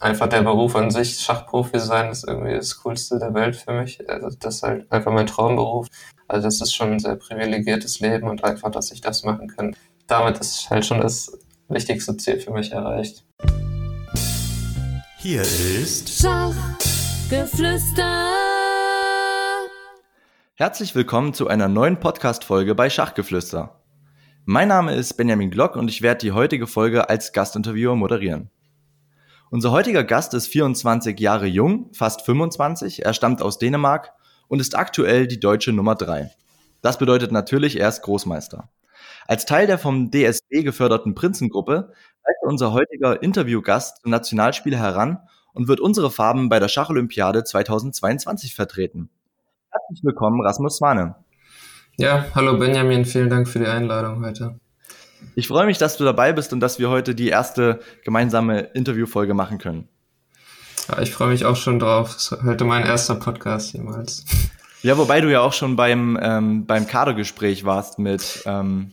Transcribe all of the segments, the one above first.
einfach der Beruf an sich, Schachprofi sein, ist irgendwie das Coolste der Welt für mich. Also das ist halt einfach mein Traumberuf. Also das ist schon ein sehr privilegiertes Leben und einfach, dass ich das machen kann. Damit ist halt schon das wichtigste Ziel für mich erreicht. Hier ist Schachgeflüster. Herzlich willkommen zu einer neuen Podcast-Folge bei Schachgeflüster. Mein Name ist Benjamin Glock und ich werde die heutige Folge als Gastinterviewer moderieren. Unser heutiger Gast ist 24 Jahre jung, fast 25, er stammt aus Dänemark und ist aktuell die deutsche Nummer 3. Das bedeutet natürlich, er ist Großmeister. Als Teil der vom DSB geförderten Prinzengruppe reicht unser heutiger Interviewgast zum Nationalspiel heran und wird unsere Farben bei der Schacholympiade 2022 vertreten. Herzlich willkommen, Rasmus Swane. Ja, hallo Benjamin, vielen Dank für die Einladung heute. Ich freue mich, dass du dabei bist und dass wir heute die erste gemeinsame Interviewfolge machen können. Ja, ich freue mich auch schon drauf. Das ist heute mein erster Podcast jemals. Ja, wobei du ja auch schon beim, ähm, beim Kadergespräch warst mit. Ähm,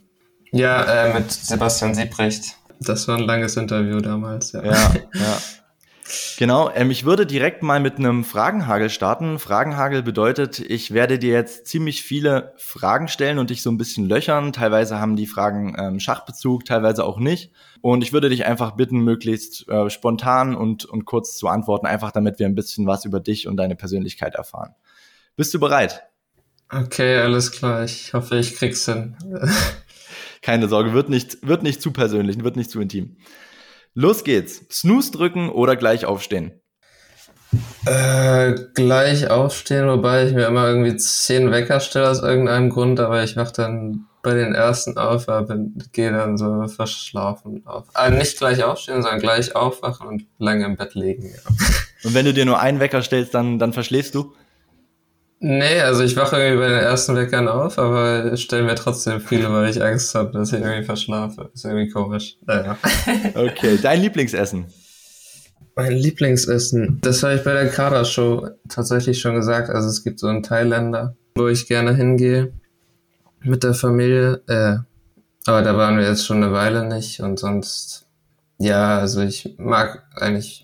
ja, äh, mit Sebastian Siebrecht. Das war ein langes Interview damals, ja. Ja, ja. Genau, ähm, ich würde direkt mal mit einem Fragenhagel starten. Fragenhagel bedeutet, ich werde dir jetzt ziemlich viele Fragen stellen und dich so ein bisschen löchern. Teilweise haben die Fragen ähm, Schachbezug, teilweise auch nicht. Und ich würde dich einfach bitten, möglichst äh, spontan und, und kurz zu antworten, einfach damit wir ein bisschen was über dich und deine Persönlichkeit erfahren. Bist du bereit? Okay, alles klar. Ich hoffe, ich krieg's hin. Keine Sorge, wird nicht, wird nicht zu persönlich, wird nicht zu intim. Los geht's. Snooze drücken oder gleich aufstehen? Äh, gleich aufstehen, wobei ich mir immer irgendwie zehn Wecker stelle aus irgendeinem Grund, aber ich wach dann bei den ersten auf, gehe dann so verschlafen auf. Also nicht gleich aufstehen, sondern gleich aufwachen und lange im Bett liegen. Ja. Und wenn du dir nur einen Wecker stellst, dann, dann verschläfst du? Nee, also ich wache irgendwie bei den ersten Weckern auf, aber stellen mir trotzdem viele, weil ich Angst habe, dass ich irgendwie verschlafe. Ist irgendwie komisch. Naja. Okay, dein Lieblingsessen? Mein Lieblingsessen, das habe ich bei der Kader-Show tatsächlich schon gesagt. Also es gibt so einen Thailänder, wo ich gerne hingehe mit der Familie. Äh, aber da waren wir jetzt schon eine Weile nicht und sonst, ja, also ich mag eigentlich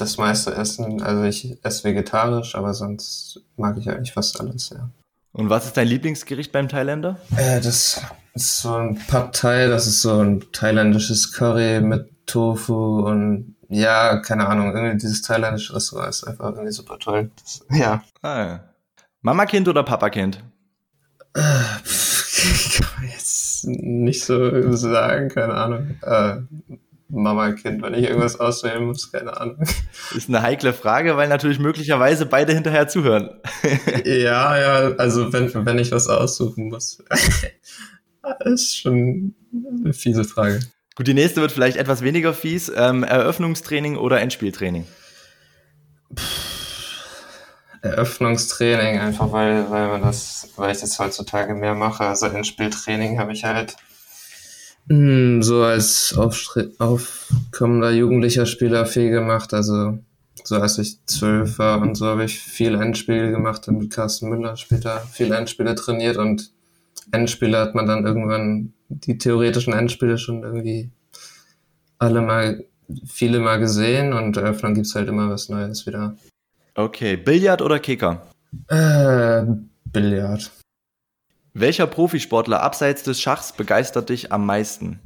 das meiste essen. Also ich esse vegetarisch, aber sonst mag ich eigentlich fast alles, ja. Und was ist dein Lieblingsgericht beim Thailänder? Äh, das ist so ein Pad Thai, das ist so ein thailändisches Curry mit Tofu und ja, keine Ahnung, irgendwie dieses thailändische Restaurant ist einfach irgendwie super toll. Das, ja. Ah. Mama-Kind oder Papa-Kind? Äh, kann man jetzt nicht so sagen, keine Ahnung. Äh, Mama-Kind, wenn ich irgendwas auswählen muss, keine Ahnung. Ist eine heikle Frage, weil natürlich möglicherweise beide hinterher zuhören. ja, ja, also wenn, wenn ich was aussuchen muss. ist schon eine fiese Frage. Gut, die nächste wird vielleicht etwas weniger fies. Ähm, Eröffnungstraining oder Endspieltraining? Eröffnungstraining, einfach weil, weil man das, weil ich das heutzutage mehr mache. Also Endspieltraining habe ich halt so als aufkommender jugendlicher Spieler viel gemacht. Also so als ich zwölf war und so habe ich viel Endspiele gemacht und mit Carsten Müller später viel Endspiele trainiert und Endspiele hat man dann irgendwann die theoretischen Endspiele schon irgendwie alle mal, viele mal gesehen und Eröffnung gibt's halt immer was Neues wieder. Okay, Billard oder Kicker? Äh, Billard. Welcher Profisportler abseits des Schachs begeistert dich am meisten?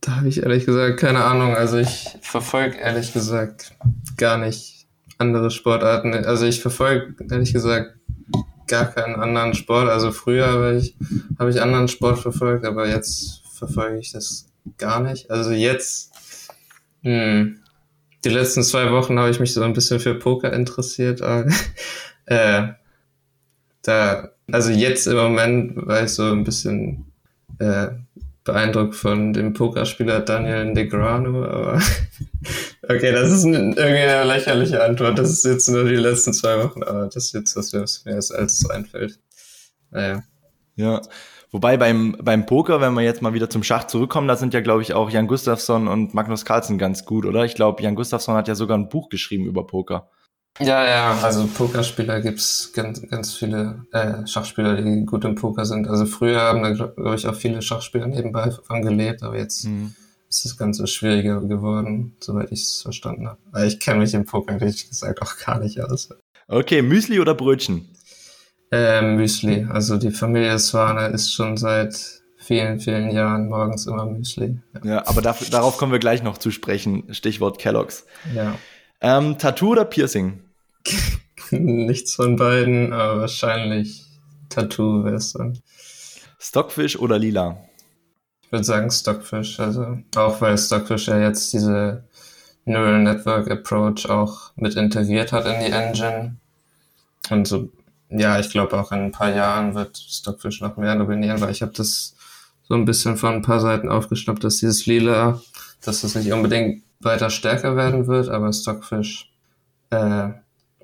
Da habe ich ehrlich gesagt keine Ahnung. Also ich verfolge ehrlich gesagt gar nicht andere Sportarten. Also ich verfolge ehrlich gesagt gar keinen anderen Sport. Also früher habe ich, hab ich anderen Sport verfolgt, aber jetzt verfolge ich das gar nicht. Also jetzt, hm, die letzten zwei Wochen habe ich mich so ein bisschen für Poker interessiert. Aber, äh, da also jetzt im Moment war ich so ein bisschen äh, beeindruckt von dem Pokerspieler Daniel Negrano, aber okay, das ist ein, irgendwie eine lächerliche Antwort. Das ist jetzt nur die letzten zwei Wochen, aber das ist jetzt das, was mir als so einfällt. Naja. Ja. Wobei beim, beim Poker, wenn wir jetzt mal wieder zum Schach zurückkommen, da sind ja, glaube ich, auch Jan Gustafsson und Magnus Carlsen ganz gut, oder? Ich glaube, Jan Gustafsson hat ja sogar ein Buch geschrieben über Poker. Ja, ja, also Pokerspieler gibt's ganz, ganz viele äh, Schachspieler, die gut im Poker sind. Also früher haben da, glaube ich, auch viele Schachspieler nebenbei von gelebt, aber jetzt mhm. ist das Ganze schwieriger geworden, soweit ich es verstanden habe. Weil ich kenne mich im Poker, ehrlich gesagt, auch gar nicht aus. Okay, Müsli oder Brötchen? Äh, Müsli. Also die Familie Swane ist schon seit vielen, vielen Jahren morgens immer Müsli. Ja, ja aber dafür, darauf kommen wir gleich noch zu sprechen. Stichwort Kellogg's. Ja. Ähm, Tattoo oder Piercing? Nichts von beiden, aber wahrscheinlich Tattoo wäre es dann. Stockfish oder Lila? Ich würde sagen Stockfish. Also auch weil Stockfish ja jetzt diese Neural Network Approach auch mit integriert hat in die Engine. Und so, ja, ich glaube auch in ein paar Jahren wird Stockfish noch mehr dominieren, weil ich habe das so ein bisschen von ein paar Seiten aufgeschnappt, dass dieses Lila, dass das nicht unbedingt weiter stärker werden wird, aber Stockfish äh,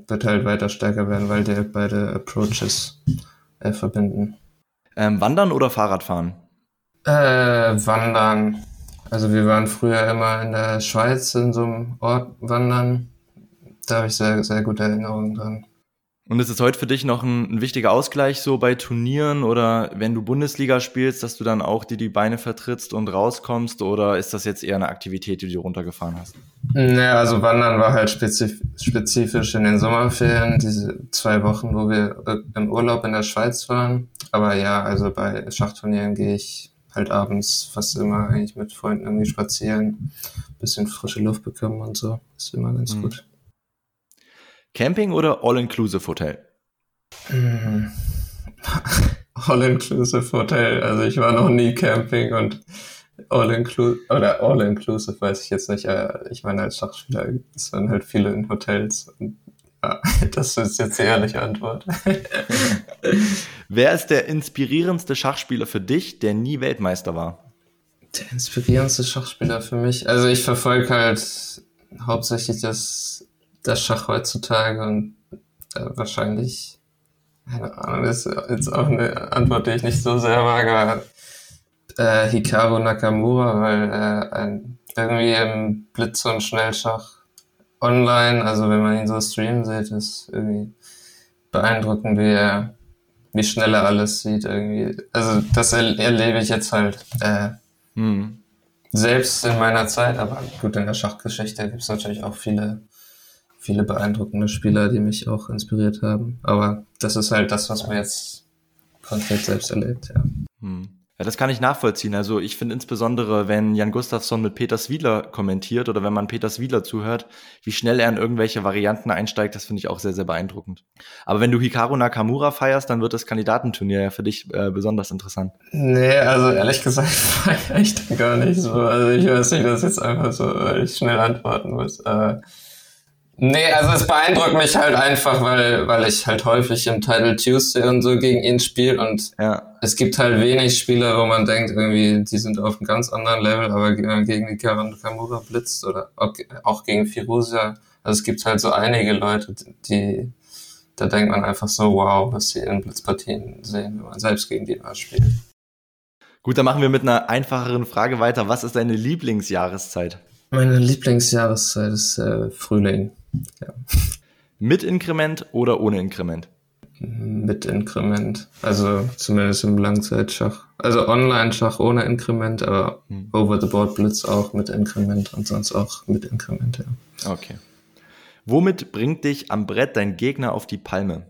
wird halt weiter stärker werden, weil die halt beide Approaches äh, verbinden. Ähm, wandern oder Fahrradfahren? Äh, wandern. Also wir waren früher immer in der Schweiz in so einem Ort wandern. Da habe ich sehr, sehr gute Erinnerungen dran. Und ist es heute für dich noch ein, ein, wichtiger Ausgleich so bei Turnieren oder wenn du Bundesliga spielst, dass du dann auch dir die Beine vertrittst und rauskommst oder ist das jetzt eher eine Aktivität, die du runtergefahren hast? Naja, also Wandern war halt spezif spezifisch in den Sommerferien, diese zwei Wochen, wo wir im Urlaub in der Schweiz waren. Aber ja, also bei Schachturnieren gehe ich halt abends fast immer eigentlich mit Freunden irgendwie spazieren, bisschen frische Luft bekommen und so. Ist immer ganz mhm. gut. Camping oder All-Inclusive Hotel? Mhm. All-Inclusive Hotel. Also ich war noch nie Camping und All-Inclusive oder All-Inclusive weiß ich jetzt nicht. Ich meine, als Schachspieler ist man halt viele in Hotels. Ja, das ist jetzt die ehrliche Antwort. Wer ist der inspirierendste Schachspieler für dich, der nie Weltmeister war? Der inspirierendste Schachspieler für mich? Also ich verfolge halt hauptsächlich das das Schach heutzutage und äh, wahrscheinlich, keine Ahnung, ist jetzt auch eine Antwort, die ich nicht so sehr mag, aber äh, Hikaru Nakamura, weil er ein, irgendwie im Blitz- und Schnellschach online, also wenn man ihn so streamen sieht, ist irgendwie beeindruckend, wie er, wie schnell er alles sieht irgendwie. Also das erlebe ich jetzt halt äh, hm. selbst in meiner Zeit, aber gut, in der Schachgeschichte gibt es natürlich auch viele viele beeindruckende Spieler, die mich auch inspiriert haben. Aber das ist halt das, was man jetzt konkret selbst erlebt, ja. Hm. Ja, das kann ich nachvollziehen. Also ich finde insbesondere, wenn Jan Gustafsson mit Peter Swiedler kommentiert oder wenn man Peter Swiedler zuhört, wie schnell er in irgendwelche Varianten einsteigt, das finde ich auch sehr, sehr beeindruckend. Aber wenn du Hikaru Nakamura feierst, dann wird das Kandidatenturnier ja für dich äh, besonders interessant. Nee, also ehrlich gesagt feiere ich gar nicht so. Also ich weiß nicht, das ist jetzt einfach so, weil ich schnell antworten muss. Äh, Nee, also es beeindruckt mich halt einfach, weil, weil ich halt häufig im Title Tuesday und so gegen ihn spiele und ja. es gibt halt wenig Spieler, wo man denkt, irgendwie, die sind auf einem ganz anderen Level, aber gegen die Karan Kamura blitzt oder auch gegen Firuza. Also es gibt halt so einige Leute, die, da denkt man einfach so, wow, was sie in Blitzpartien sehen, wenn man selbst gegen die mal spielt. Gut, dann machen wir mit einer einfacheren Frage weiter. Was ist deine Lieblingsjahreszeit? Meine Lieblingsjahreszeit ist äh, Frühling. Ja. Mit Inkrement oder ohne Inkrement? Mit Inkrement. Also zumindest im Langzeitschach. Also Online-Schach ohne Inkrement, aber hm. Over-the-Board-Blitz auch mit Inkrement und sonst auch mit Inkrement, ja. Okay. Womit bringt dich am Brett dein Gegner auf die Palme?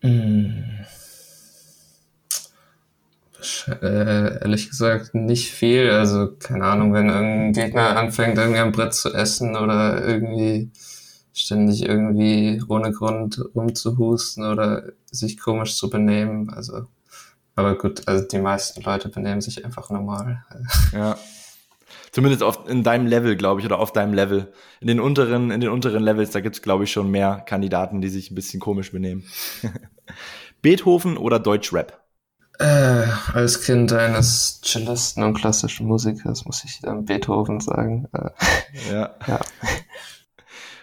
Hm. Äh, ehrlich gesagt nicht viel. Also keine Ahnung, wenn irgendein Gegner anfängt, irgendwie am Brett zu essen oder irgendwie ständig irgendwie ohne Grund rumzuhusten oder sich komisch zu benehmen. Also, aber gut, also die meisten Leute benehmen sich einfach normal. Ja. Zumindest auf, in deinem Level, glaube ich, oder auf deinem Level. In den unteren, in den unteren Levels, da gibt's glaube ich, schon mehr Kandidaten, die sich ein bisschen komisch benehmen. Beethoven oder Deutschrap? Äh, als Kind eines Cellisten und klassischen Musikers muss ich dann Beethoven sagen. Äh, ja. ja.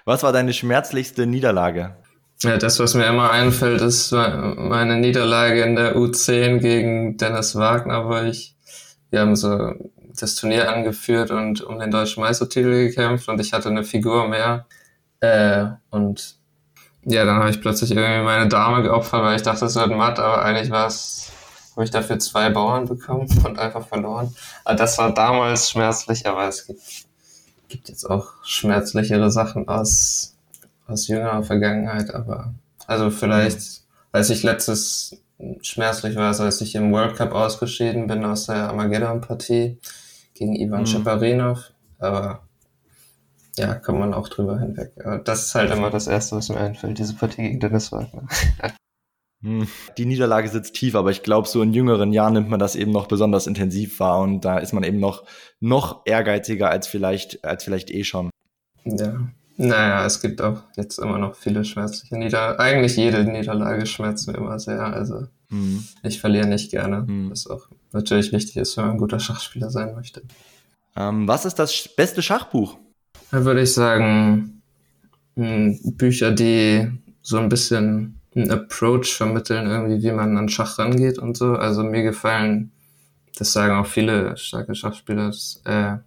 Was war deine schmerzlichste Niederlage? Ja, das, was mir immer einfällt, ist meine Niederlage in der U10 gegen Dennis Wagner, wo ich, wir haben so das Turnier angeführt und um den deutschen Meistertitel gekämpft und ich hatte eine Figur mehr. Äh, und ja, dann habe ich plötzlich irgendwie meine Dame geopfert, weil ich dachte, es wird matt, aber eigentlich war es habe ich dafür zwei Bauern bekommen und einfach verloren. Aber das war damals schmerzlich, aber es gibt, gibt jetzt auch schmerzlichere Sachen aus, aus jüngerer Vergangenheit. Aber also vielleicht, als ich letztes schmerzlich war, als ich im World Cup ausgeschieden bin aus der Armageddon-Partie gegen Ivan mhm. Aber ja, kommt man auch drüber hinweg. Aber das ist halt immer das Erste, was mir einfällt, diese Partie gegen Dennis Wagner. Hm. Die Niederlage sitzt tief, aber ich glaube, so in jüngeren Jahren nimmt man das eben noch besonders intensiv wahr und da ist man eben noch, noch ehrgeiziger als vielleicht, als vielleicht eh schon. Ja. Naja, es gibt auch jetzt immer noch viele schmerzliche Niederlagen. Eigentlich jede Niederlage schmerzt mir immer sehr. Also hm. ich verliere nicht gerne, hm. was auch natürlich wichtig ist, wenn man ein guter Schachspieler sein möchte. Ähm, was ist das beste Schachbuch? Da würde ich sagen, hm, Bücher, die so ein bisschen einen Approach vermitteln, irgendwie, wie man an Schach rangeht und so. Also mir gefallen, das sagen auch viele starke Schachspieler, dass, äh,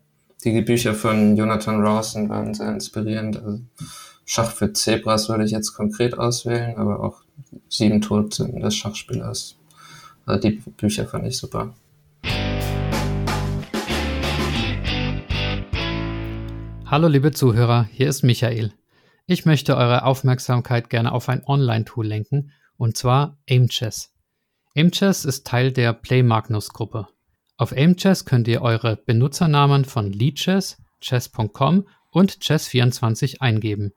die Bücher von Jonathan Rawson waren sehr inspirierend. Also Schach für Zebras würde ich jetzt konkret auswählen, aber auch Sieben Todsünden des Schachspielers. Also die Bücher fand ich super. Hallo liebe Zuhörer, hier ist Michael. Ich möchte eure Aufmerksamkeit gerne auf ein Online-Tool lenken, und zwar Aimchess. Aimchess ist Teil der Play Magnus Gruppe. Auf Aimchess könnt ihr eure Benutzernamen von Leadchess, chess.com und chess24 eingeben.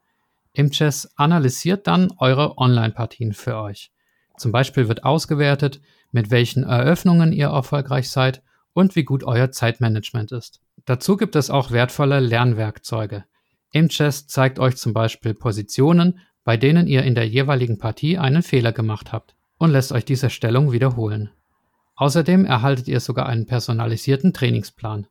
Aimchess analysiert dann eure Online-Partien für euch. Zum Beispiel wird ausgewertet, mit welchen Eröffnungen ihr erfolgreich seid und wie gut euer Zeitmanagement ist. Dazu gibt es auch wertvolle Lernwerkzeuge. Imchess zeigt euch zum Beispiel Positionen, bei denen ihr in der jeweiligen Partie einen Fehler gemacht habt und lässt euch diese Stellung wiederholen. Außerdem erhaltet ihr sogar einen personalisierten Trainingsplan.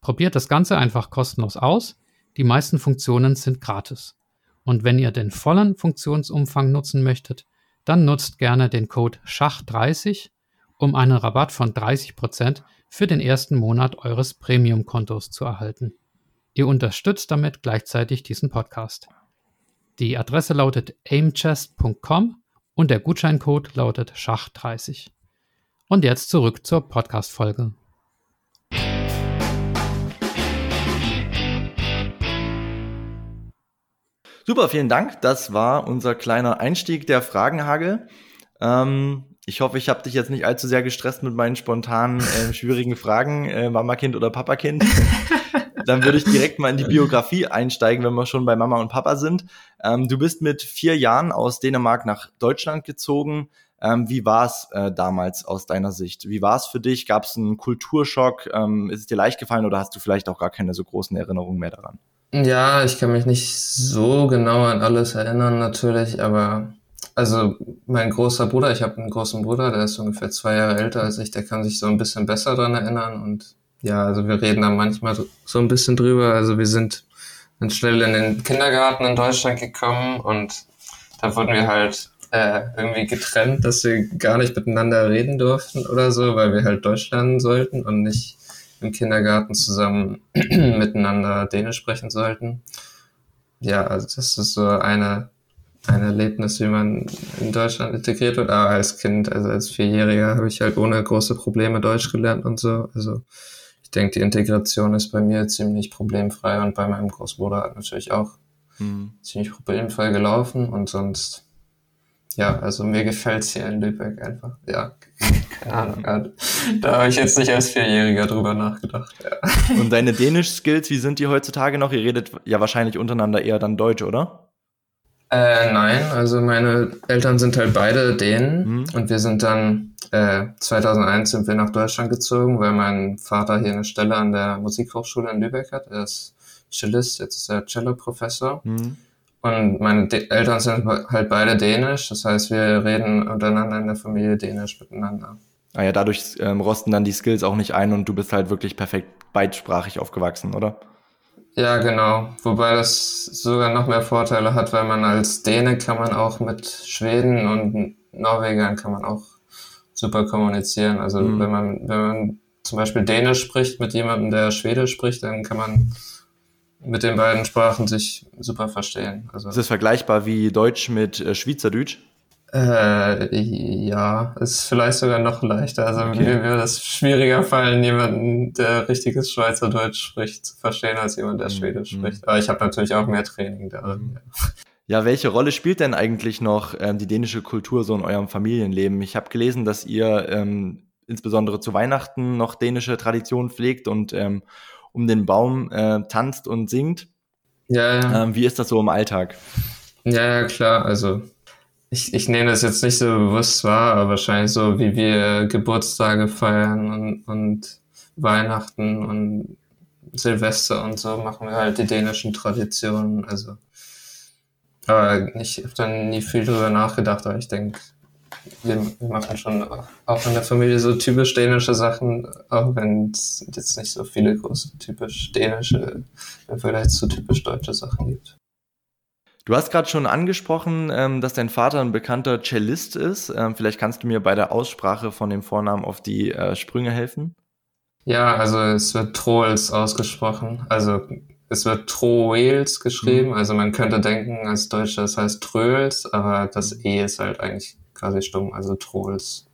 Probiert das Ganze einfach kostenlos aus, die meisten Funktionen sind gratis. Und wenn ihr den vollen Funktionsumfang nutzen möchtet, dann nutzt gerne den Code SCHACH30, um einen Rabatt von 30% für den ersten Monat eures Premium-Kontos zu erhalten. Ihr unterstützt damit gleichzeitig diesen Podcast. Die Adresse lautet aimchest.com und der Gutscheincode lautet Schach30. Und jetzt zurück zur Podcast-Folge. Super, vielen Dank. Das war unser kleiner Einstieg der Fragenhagel. Ähm, ich hoffe, ich habe dich jetzt nicht allzu sehr gestresst mit meinen spontanen, äh, schwierigen Fragen, äh, Mama-Kind oder Papa-Kind. dann würde ich direkt mal in die Biografie einsteigen, wenn wir schon bei Mama und Papa sind. Ähm, du bist mit vier Jahren aus Dänemark nach Deutschland gezogen. Ähm, wie war es äh, damals aus deiner Sicht? Wie war es für dich? Gab es einen Kulturschock? Ähm, ist es dir leicht gefallen oder hast du vielleicht auch gar keine so großen Erinnerungen mehr daran? Ja, ich kann mich nicht so genau an alles erinnern natürlich, aber also mein großer Bruder, ich habe einen großen Bruder, der ist ungefähr zwei Jahre älter als ich, der kann sich so ein bisschen besser dran erinnern und ja, also wir reden da manchmal so ein bisschen drüber. Also wir sind dann schnell in den Kindergarten in Deutschland gekommen und da wurden wir halt äh, irgendwie getrennt, dass wir gar nicht miteinander reden durften oder so, weil wir halt Deutsch lernen sollten und nicht im Kindergarten zusammen miteinander Dänisch sprechen sollten. Ja, also das ist so eine, ein Erlebnis, wie man in Deutschland integriert wird. Aber als Kind, also als Vierjähriger, habe ich halt ohne große Probleme Deutsch gelernt und so. Also denke, die Integration ist bei mir ziemlich problemfrei und bei meinem Großbruder natürlich auch mhm. ziemlich problemfrei gelaufen und sonst, ja, also mir gefällt's hier in Lübeck einfach. Ja, keine Ahnung. Da habe ich jetzt nicht als Vierjähriger drüber nachgedacht. Ja. Und deine Dänisch-Skills, wie sind die heutzutage noch? Ihr redet ja wahrscheinlich untereinander eher dann Deutsch, oder? Äh, nein, also meine Eltern sind halt beide Dänen mhm. und wir sind dann äh, 2001 sind wir nach Deutschland gezogen, weil mein Vater hier eine Stelle an der Musikhochschule in Lübeck hat. Er ist Cellist, jetzt ist er Cello-Professor. Mhm. Und meine De Eltern sind halt beide dänisch, das heißt, wir reden untereinander in der Familie dänisch miteinander. Ah ja, dadurch ähm, rosten dann die Skills auch nicht ein und du bist halt wirklich perfekt beidsprachig aufgewachsen, oder? Ja, genau. Wobei das sogar noch mehr Vorteile hat, weil man als Däne kann man auch mit Schweden und Norwegern kann man auch super kommunizieren. Also mhm. wenn man, wenn man zum Beispiel Dänisch spricht mit jemandem, der Schwedisch spricht, dann kann man mit den beiden Sprachen sich super verstehen. Also, ist das vergleichbar wie Deutsch mit äh, Schweizerdeutsch? Äh, ja, ist vielleicht sogar noch leichter. Also okay. mir würde es schwieriger fallen, jemanden, der richtiges Schweizerdeutsch spricht, zu verstehen, als jemand, der mhm. Schwedisch mhm. spricht. Aber ich habe natürlich auch mehr Training darin. Mhm. Ja, welche Rolle spielt denn eigentlich noch ähm, die dänische Kultur so in eurem Familienleben? Ich habe gelesen, dass ihr ähm, insbesondere zu Weihnachten noch dänische Traditionen pflegt und ähm, um den Baum äh, tanzt und singt. Ja, ja. Ähm, wie ist das so im Alltag? Ja, ja, klar. Also ich, ich nehme das jetzt nicht so bewusst wahr, aber wahrscheinlich so, wie wir Geburtstage feiern und, und Weihnachten und Silvester und so machen wir halt die dänischen Traditionen. Also, aber ich habe dann nie viel drüber nachgedacht, aber ich denke, wir, wir, machen schon auch in der Familie so typisch dänische Sachen, auch wenn es jetzt nicht so viele große typisch dänische im Vergleich zu typisch deutsche Sachen gibt. Du hast gerade schon angesprochen, ähm, dass dein Vater ein bekannter Cellist ist. Ähm, vielleicht kannst du mir bei der Aussprache von dem Vornamen auf die äh, Sprünge helfen. Ja, also es wird Troels ausgesprochen. Also es wird Troels geschrieben. Mhm. Also man könnte denken als Deutscher, das heißt Tröls, aber das E ist halt eigentlich quasi stumm, also Troels.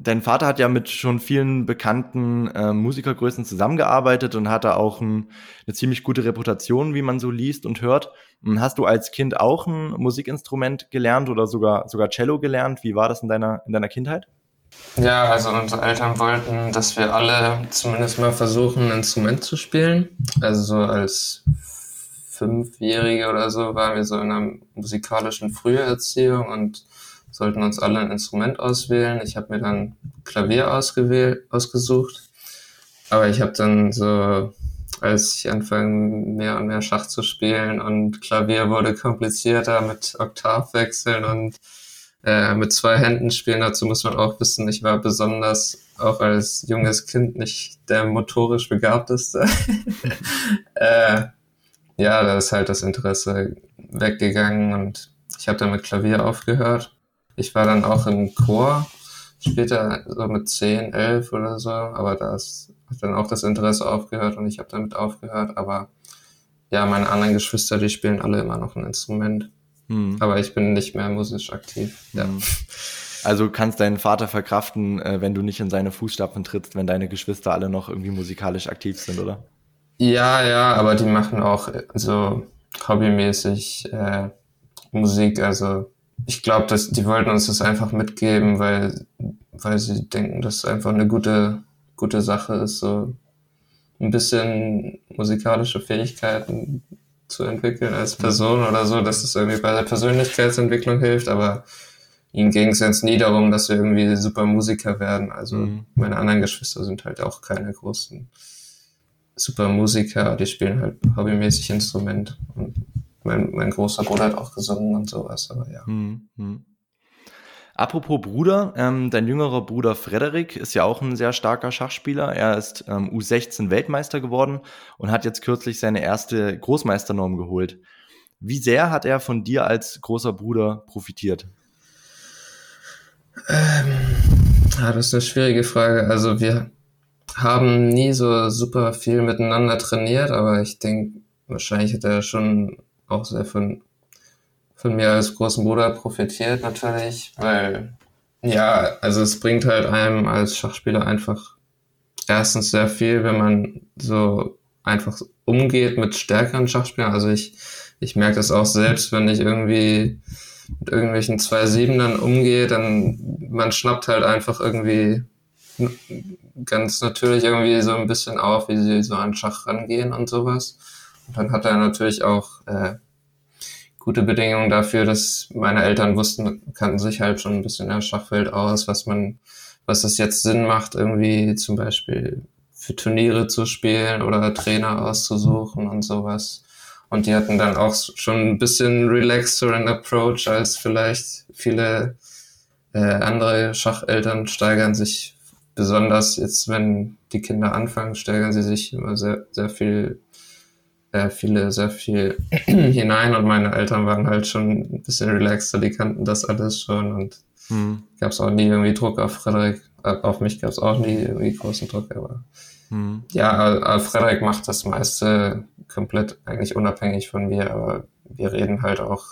Dein Vater hat ja mit schon vielen bekannten äh, Musikergrößen zusammengearbeitet und hatte auch ein, eine ziemlich gute Reputation, wie man so liest und hört. Hast du als Kind auch ein Musikinstrument gelernt oder sogar, sogar Cello gelernt? Wie war das in deiner, in deiner Kindheit? Ja, also unsere Eltern wollten, dass wir alle zumindest mal versuchen, ein Instrument zu spielen. Also so als Fünfjährige oder so waren wir so in einer musikalischen Früherziehung und sollten uns alle ein Instrument auswählen. Ich habe mir dann Klavier ausgewählt, ausgesucht. Aber ich habe dann so, als ich anfange, mehr und mehr Schach zu spielen und Klavier wurde komplizierter mit Oktavwechseln und äh, mit zwei Händen spielen. Dazu muss man auch wissen, ich war besonders auch als junges Kind nicht der motorisch begabteste. äh, ja, da ist halt das Interesse weggegangen und ich habe dann mit Klavier aufgehört ich war dann auch im Chor, später so mit 10, 11 oder so, aber da hat dann auch das Interesse aufgehört und ich habe damit aufgehört. Aber ja, meine anderen Geschwister, die spielen alle immer noch ein Instrument. Hm. Aber ich bin nicht mehr musisch aktiv. Ja. Hm. Also kannst deinen Vater verkraften, äh, wenn du nicht in seine Fußstapfen trittst, wenn deine Geschwister alle noch irgendwie musikalisch aktiv sind, oder? Ja, ja, aber die machen auch so hobbymäßig äh, Musik. Also ich glaube, dass die wollten uns das einfach mitgeben, weil, weil sie denken, dass es einfach eine gute, gute Sache ist, so ein bisschen musikalische Fähigkeiten zu entwickeln als Person oder so, dass es irgendwie bei der Persönlichkeitsentwicklung hilft, aber ihnen ging es jetzt nie darum, dass wir irgendwie super Musiker werden. Also mhm. meine anderen Geschwister sind halt auch keine großen super Musiker, die spielen halt hobbymäßig Instrument und mein, mein großer Bruder hat auch gesungen und sowas, aber ja. Hm, hm. Apropos Bruder, ähm, dein jüngerer Bruder Frederik ist ja auch ein sehr starker Schachspieler. Er ist ähm, U16 Weltmeister geworden und hat jetzt kürzlich seine erste Großmeisternorm geholt. Wie sehr hat er von dir als großer Bruder profitiert? Ähm, ja, das ist eine schwierige Frage. Also wir haben nie so super viel miteinander trainiert, aber ich denke, wahrscheinlich hat er schon auch sehr von, von mir als großen Bruder profitiert natürlich, weil ja, also es bringt halt einem als Schachspieler einfach erstens sehr viel, wenn man so einfach umgeht mit stärkeren Schachspielern. Also ich, ich merke das auch selbst, wenn ich irgendwie mit irgendwelchen zwei Siebenern umgehe, dann man schnappt halt einfach irgendwie ganz natürlich irgendwie so ein bisschen auf, wie sie so an Schach rangehen und sowas. Und dann hat er natürlich auch äh, gute Bedingungen dafür, dass meine Eltern wussten, kannten sich halt schon ein bisschen im Schachfeld aus, was man, was das jetzt Sinn macht, irgendwie zum Beispiel für Turniere zu spielen oder Trainer auszusuchen und sowas. Und die hatten dann auch schon ein bisschen relaxeren Approach als vielleicht viele äh, andere Schacheltern steigern sich besonders jetzt, wenn die Kinder anfangen, steigern sie sich immer sehr, sehr viel äh, viele sehr viel hinein und meine Eltern waren halt schon ein bisschen relaxter, die kannten das alles schon und hm. gab es auch nie irgendwie Druck auf Frederik, äh, auf mich gab es auch nie irgendwie großen Druck, aber hm. ja, äh, Frederik macht das meiste komplett eigentlich unabhängig von mir, aber wir reden halt auch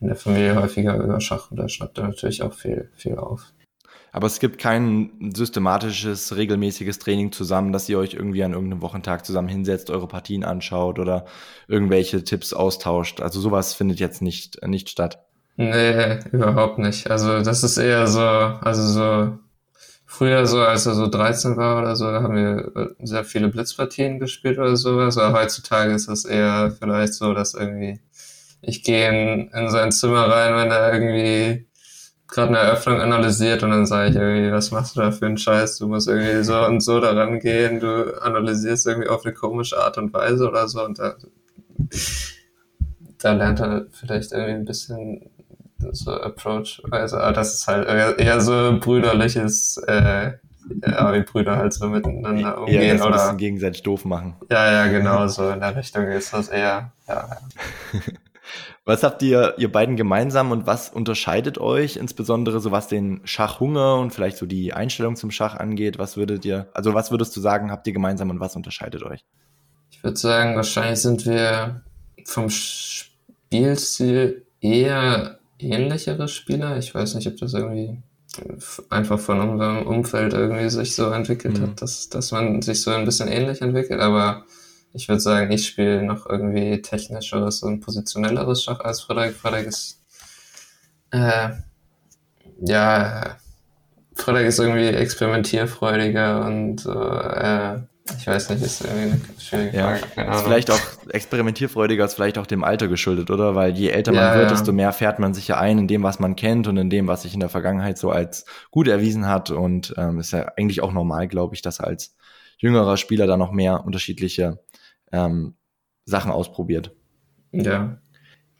in der Familie häufiger über Schach und da schreibt er natürlich auch viel, viel auf. Aber es gibt kein systematisches, regelmäßiges Training zusammen, dass ihr euch irgendwie an irgendeinem Wochentag zusammen hinsetzt, eure Partien anschaut oder irgendwelche Tipps austauscht. Also sowas findet jetzt nicht, nicht statt. Nee, überhaupt nicht. Also das ist eher so, also so früher so, als er so 13 war oder so, haben wir sehr viele Blitzpartien gespielt oder sowas. Aber heutzutage ist das eher vielleicht so, dass irgendwie ich gehe in, in sein Zimmer rein, wenn er irgendwie gerade eine Eröffnung analysiert und dann sage ich irgendwie, was machst du da für einen Scheiß? Du musst irgendwie so und so daran gehen, du analysierst irgendwie auf eine komische Art und Weise oder so und da, da lernt er vielleicht irgendwie ein bisschen so Approach, also das ist halt eher so brüderliches, äh, ja, wie Brüder halt so miteinander umgehen. Ja, oder gegenseitig doof machen. Ja, ja, genau, so in der Richtung ist das eher, ja. Was habt ihr, ihr beiden gemeinsam und was unterscheidet euch, insbesondere so was den Schachhunger und vielleicht so die Einstellung zum Schach angeht? Was würdet ihr, also was würdest du sagen, habt ihr gemeinsam und was unterscheidet euch? Ich würde sagen, wahrscheinlich sind wir vom Spielstil eher ähnlichere Spieler. Ich weiß nicht, ob das irgendwie einfach von unserem Umfeld irgendwie sich so entwickelt mhm. hat, dass, dass man sich so ein bisschen ähnlich entwickelt, aber ich würde sagen, ich spiele noch irgendwie technischeres und positionelleres Schach als Frederik. Frederik ist, äh, ja, Frederik ist irgendwie experimentierfreudiger und so, äh, ich weiß nicht, ist irgendwie eine schwierige Frage. Ja, ist vielleicht auch experimentierfreudiger, ist vielleicht auch dem Alter geschuldet, oder? Weil je älter man ja, wird, ja. desto mehr fährt man sich ja ein in dem, was man kennt und in dem, was sich in der Vergangenheit so als gut erwiesen hat. Und ähm, ist ja eigentlich auch normal, glaube ich, dass als jüngerer Spieler da noch mehr unterschiedliche ähm, Sachen ausprobiert. Ja.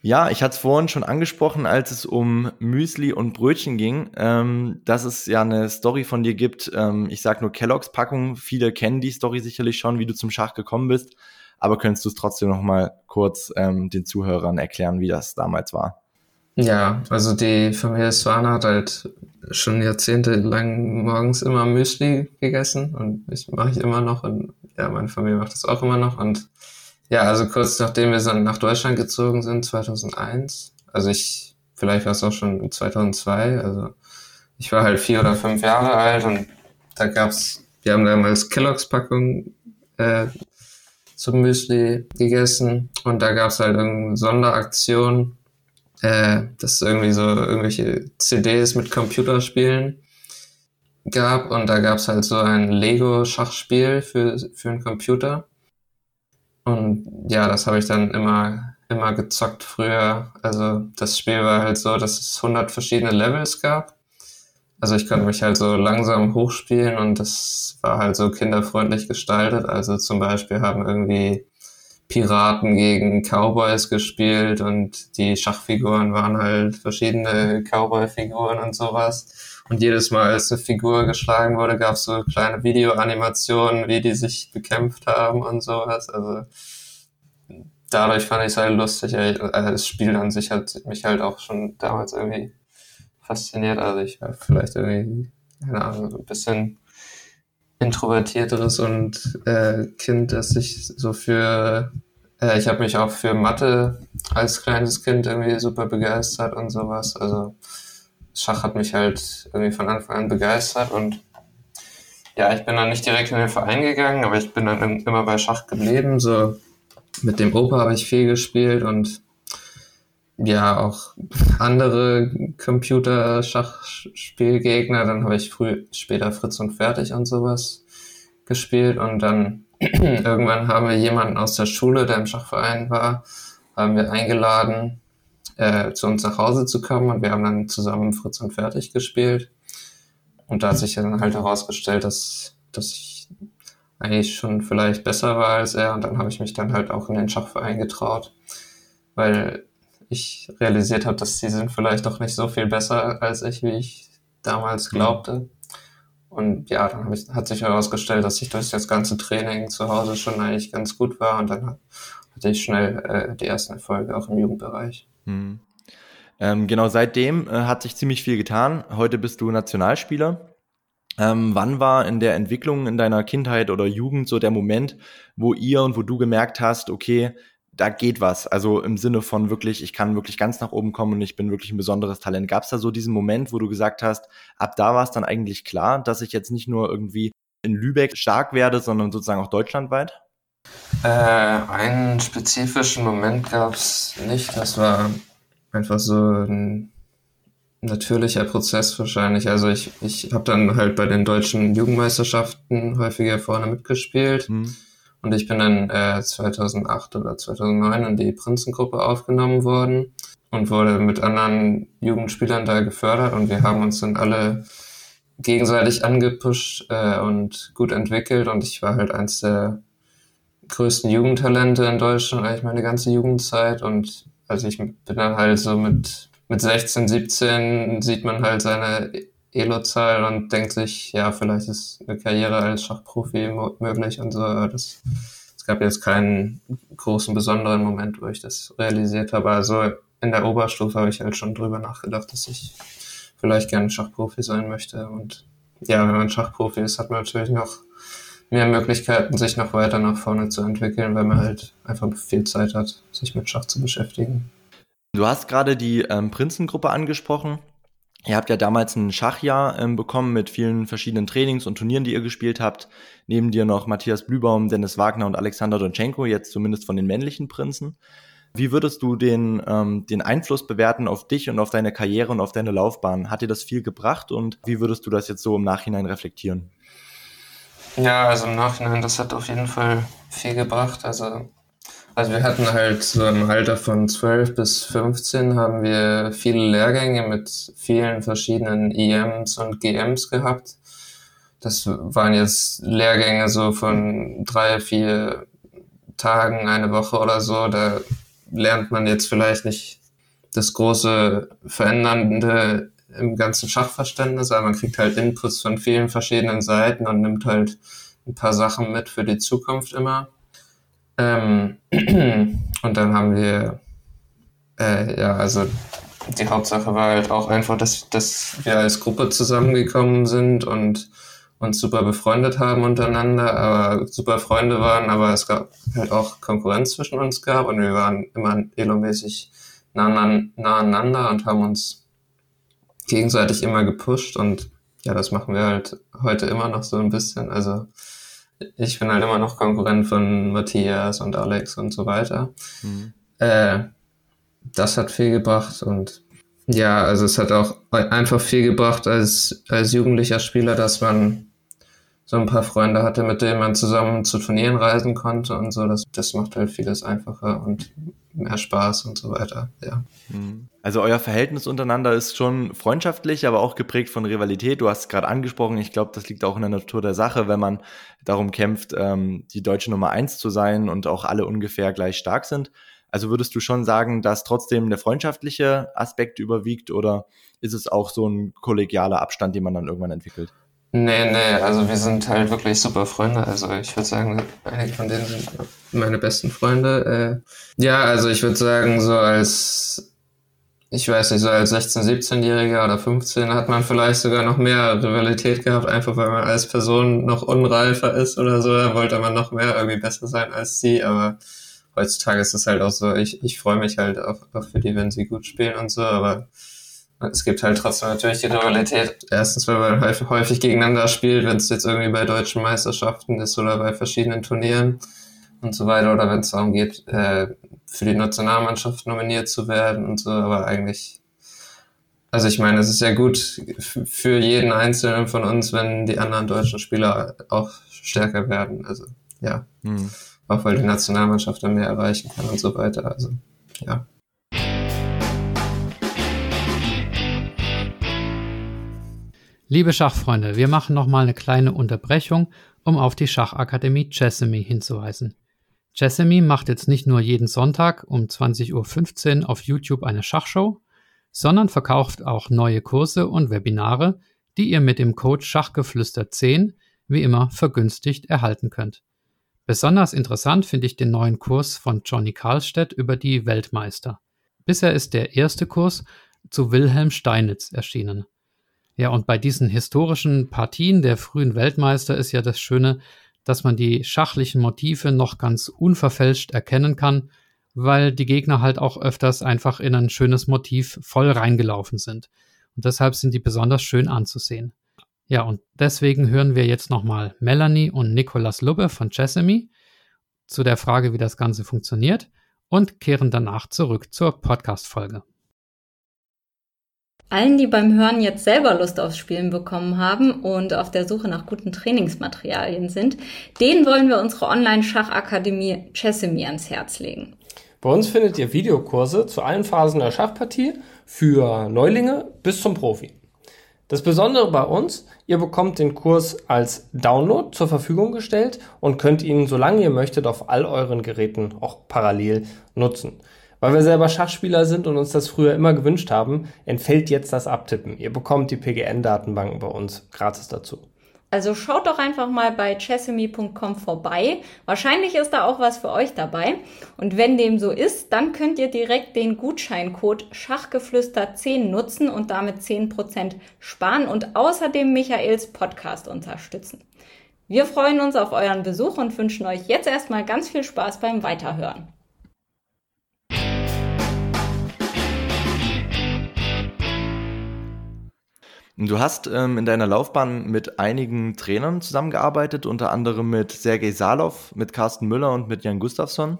Ja, ich hatte es vorhin schon angesprochen, als es um Müsli und Brötchen ging, ähm, dass es ja eine Story von dir gibt. Ähm, ich sag nur Kelloggs Packung. Viele kennen die Story sicherlich schon, wie du zum Schach gekommen bist. Aber könntest du es trotzdem noch mal kurz ähm, den Zuhörern erklären, wie das damals war? Ja, also die Familie Swan hat halt schon jahrzehntelang morgens immer Müsli gegessen und ich mache ich immer noch und ja, meine Familie macht das auch immer noch. Und ja, also kurz nachdem wir dann nach Deutschland gezogen sind, 2001, also ich, vielleicht war es auch schon 2002, also ich war halt vier oder fünf Jahre alt und da gab's, wir haben damals Kelloggs Packung äh, zum Müsli gegessen. Und da gab's halt irgendeine Sonderaktion äh, dass irgendwie so irgendwelche CDs mit Computerspielen gab und da gab es halt so ein Lego-Schachspiel für, für einen Computer. Und ja, das habe ich dann immer, immer gezockt früher. Also das Spiel war halt so, dass es 100 verschiedene Levels gab. Also ich konnte mich halt so langsam hochspielen und das war halt so kinderfreundlich gestaltet. Also zum Beispiel haben irgendwie Piraten gegen Cowboys gespielt und die Schachfiguren waren halt verschiedene Cowboy-Figuren und sowas. Und jedes Mal, als eine Figur geschlagen wurde, gab es so kleine Videoanimationen, wie die sich bekämpft haben und sowas. Also dadurch fand ich es halt lustig. Also das Spiel an sich hat mich halt auch schon damals irgendwie fasziniert. Also ich war vielleicht irgendwie, keine Ahnung, ein bisschen introvertierteres und äh, Kind, das sich so für äh, ich habe mich auch für Mathe als kleines Kind irgendwie super begeistert und sowas. Also Schach hat mich halt irgendwie von Anfang an begeistert und ja, ich bin dann nicht direkt in den Verein gegangen, aber ich bin dann immer bei Schach geblieben. So mit dem Opa habe ich viel gespielt und ja, auch andere Computer-Schachspielgegner. Dann habe ich früh, später Fritz und Fertig und sowas gespielt und dann irgendwann haben wir jemanden aus der Schule, der im Schachverein war, haben wir eingeladen, äh, zu uns nach Hause zu kommen und wir haben dann zusammen Fritz und Fertig gespielt. Und da hat sich dann halt herausgestellt, dass, dass ich eigentlich schon vielleicht besser war als er und dann habe ich mich dann halt auch in den Schachverein getraut, weil ich realisiert habe, dass die sind vielleicht doch nicht so viel besser als ich, wie ich damals mhm. glaubte. Und ja, dann ich, hat sich herausgestellt, dass ich durch das ganze Training zu Hause schon eigentlich ganz gut war und dann hatte ich schnell äh, die ersten Erfolge auch im Jugendbereich. Mhm. Ähm, genau, seitdem äh, hat sich ziemlich viel getan. Heute bist du Nationalspieler. Ähm, wann war in der Entwicklung in deiner Kindheit oder Jugend so der Moment, wo ihr und wo du gemerkt hast, okay, da geht was. Also im Sinne von wirklich, ich kann wirklich ganz nach oben kommen und ich bin wirklich ein besonderes Talent. Gab es da so diesen Moment, wo du gesagt hast, ab da war es dann eigentlich klar, dass ich jetzt nicht nur irgendwie in Lübeck stark werde, sondern sozusagen auch deutschlandweit? Äh, einen spezifischen Moment gab es nicht. Das war einfach so ein natürlicher Prozess wahrscheinlich. Also ich, ich habe dann halt bei den deutschen Jugendmeisterschaften häufiger vorne mitgespielt. Mhm. Und ich bin dann äh, 2008 oder 2009 in die Prinzengruppe aufgenommen worden und wurde mit anderen Jugendspielern da gefördert. Und wir haben uns dann alle gegenseitig angepusht äh, und gut entwickelt. Und ich war halt eins der größten Jugendtalente in Deutschland, eigentlich meine ganze Jugendzeit. Und also ich bin dann halt so mit, mit 16, 17 sieht man halt seine Elo-Zahl und denkt sich, ja, vielleicht ist eine Karriere als Schachprofi möglich und so. Das, es gab jetzt keinen großen, besonderen Moment, wo ich das realisiert habe. Also in der Oberstufe habe ich halt schon drüber nachgedacht, dass ich vielleicht gerne Schachprofi sein möchte. Und ja, wenn man Schachprofi ist, hat man natürlich noch mehr Möglichkeiten, sich noch weiter nach vorne zu entwickeln, weil man halt einfach viel Zeit hat, sich mit Schach zu beschäftigen. Du hast gerade die ähm, Prinzengruppe angesprochen. Ihr habt ja damals ein Schachjahr ähm, bekommen mit vielen verschiedenen Trainings und Turnieren, die ihr gespielt habt. Neben dir noch Matthias Blübaum, Dennis Wagner und Alexander Donchenko, jetzt zumindest von den männlichen Prinzen. Wie würdest du den, ähm, den Einfluss bewerten auf dich und auf deine Karriere und auf deine Laufbahn? Hat dir das viel gebracht und wie würdest du das jetzt so im Nachhinein reflektieren? Ja, also im Nachhinein, das hat auf jeden Fall viel gebracht. Also also wir hatten halt so im Alter von 12 bis 15 haben wir viele Lehrgänge mit vielen verschiedenen EMs und GMs gehabt. Das waren jetzt Lehrgänge so von drei, vier Tagen, eine Woche oder so. Da lernt man jetzt vielleicht nicht das große Verändernde im ganzen Schachverständnis, aber man kriegt halt Inputs von vielen verschiedenen Seiten und nimmt halt ein paar Sachen mit für die Zukunft immer. Ähm, und dann haben wir, äh, ja, also die Hauptsache war halt auch einfach, dass, dass wir als Gruppe zusammengekommen sind und uns super befreundet haben untereinander, aber super Freunde waren, aber es gab halt auch Konkurrenz zwischen uns gab und wir waren immer elomäßig nah, nah, nah aneinander und haben uns gegenseitig immer gepusht und ja, das machen wir halt heute immer noch so ein bisschen. Also ich bin halt immer noch Konkurrent von Matthias und Alex und so weiter. Mhm. Äh, das hat viel gebracht und ja, also es hat auch einfach viel gebracht als, als jugendlicher Spieler, dass man so ein paar Freunde hatte, mit denen man zusammen zu Turnieren reisen konnte und so. Das, das macht halt vieles einfacher und mehr Spaß und so weiter, ja. Mhm. Also euer Verhältnis untereinander ist schon freundschaftlich, aber auch geprägt von Rivalität. Du hast es gerade angesprochen, ich glaube, das liegt auch in der Natur der Sache, wenn man darum kämpft, ähm, die deutsche Nummer eins zu sein und auch alle ungefähr gleich stark sind. Also würdest du schon sagen, dass trotzdem der freundschaftliche Aspekt überwiegt oder ist es auch so ein kollegialer Abstand, den man dann irgendwann entwickelt? Nee, nee, also wir sind halt wirklich super Freunde. Also ich würde sagen, einige von denen sind meine besten Freunde. Äh, ja, also ich würde sagen, so als, ich weiß nicht, so als 16-, 17-Jähriger oder 15 hat man vielleicht sogar noch mehr Rivalität gehabt, einfach weil man als Person noch unreifer ist oder so. Da wollte man noch mehr irgendwie besser sein als sie, aber heutzutage ist es halt auch so, ich, ich freue mich halt auch, auch für die, wenn sie gut spielen und so, aber es gibt halt trotzdem natürlich die Rivalität. Erstens, weil man häufig, häufig gegeneinander spielt, wenn es jetzt irgendwie bei deutschen Meisterschaften ist oder bei verschiedenen Turnieren und so weiter, oder wenn es darum geht, äh, für die Nationalmannschaft nominiert zu werden und so, aber eigentlich, also ich meine, es ist ja gut für jeden Einzelnen von uns, wenn die anderen deutschen Spieler auch stärker werden. Also ja, hm. auch weil die Nationalmannschaft dann mehr erreichen kann und so weiter. Also ja. Liebe Schachfreunde, wir machen nochmal eine kleine Unterbrechung, um auf die Schachakademie Chessamy hinzuweisen. Chessamy macht jetzt nicht nur jeden Sonntag um 20.15 Uhr auf YouTube eine Schachshow, sondern verkauft auch neue Kurse und Webinare, die ihr mit dem Code Schachgeflüster 10 wie immer vergünstigt erhalten könnt. Besonders interessant finde ich den neuen Kurs von Johnny Karlstedt über die Weltmeister. Bisher ist der erste Kurs zu Wilhelm Steinitz erschienen. Ja, und bei diesen historischen Partien der frühen Weltmeister ist ja das Schöne, dass man die schachlichen Motive noch ganz unverfälscht erkennen kann, weil die Gegner halt auch öfters einfach in ein schönes Motiv voll reingelaufen sind. Und deshalb sind die besonders schön anzusehen. Ja, und deswegen hören wir jetzt nochmal Melanie und Nicolas Lubbe von Chessamy zu der Frage, wie das Ganze funktioniert und kehren danach zurück zur Podcast-Folge. Allen, die beim Hören jetzt selber Lust aufs Spielen bekommen haben und auf der Suche nach guten Trainingsmaterialien sind, denen wollen wir unsere Online-Schachakademie Chessemy ans Herz legen. Bei uns findet ihr Videokurse zu allen Phasen der Schachpartie für Neulinge bis zum Profi. Das Besondere bei uns, ihr bekommt den Kurs als Download zur Verfügung gestellt und könnt ihn, solange ihr möchtet, auf all euren Geräten auch parallel nutzen. Weil wir selber Schachspieler sind und uns das früher immer gewünscht haben, entfällt jetzt das Abtippen. Ihr bekommt die PGN-Datenbanken bei uns gratis dazu. Also schaut doch einfach mal bei chessemy.com vorbei. Wahrscheinlich ist da auch was für euch dabei. Und wenn dem so ist, dann könnt ihr direkt den Gutscheincode Schachgeflüster10 nutzen und damit 10% sparen und außerdem Michaels Podcast unterstützen. Wir freuen uns auf euren Besuch und wünschen euch jetzt erstmal ganz viel Spaß beim Weiterhören. Du hast ähm, in deiner Laufbahn mit einigen Trainern zusammengearbeitet, unter anderem mit Sergei Salov, mit Carsten Müller und mit Jan Gustafsson.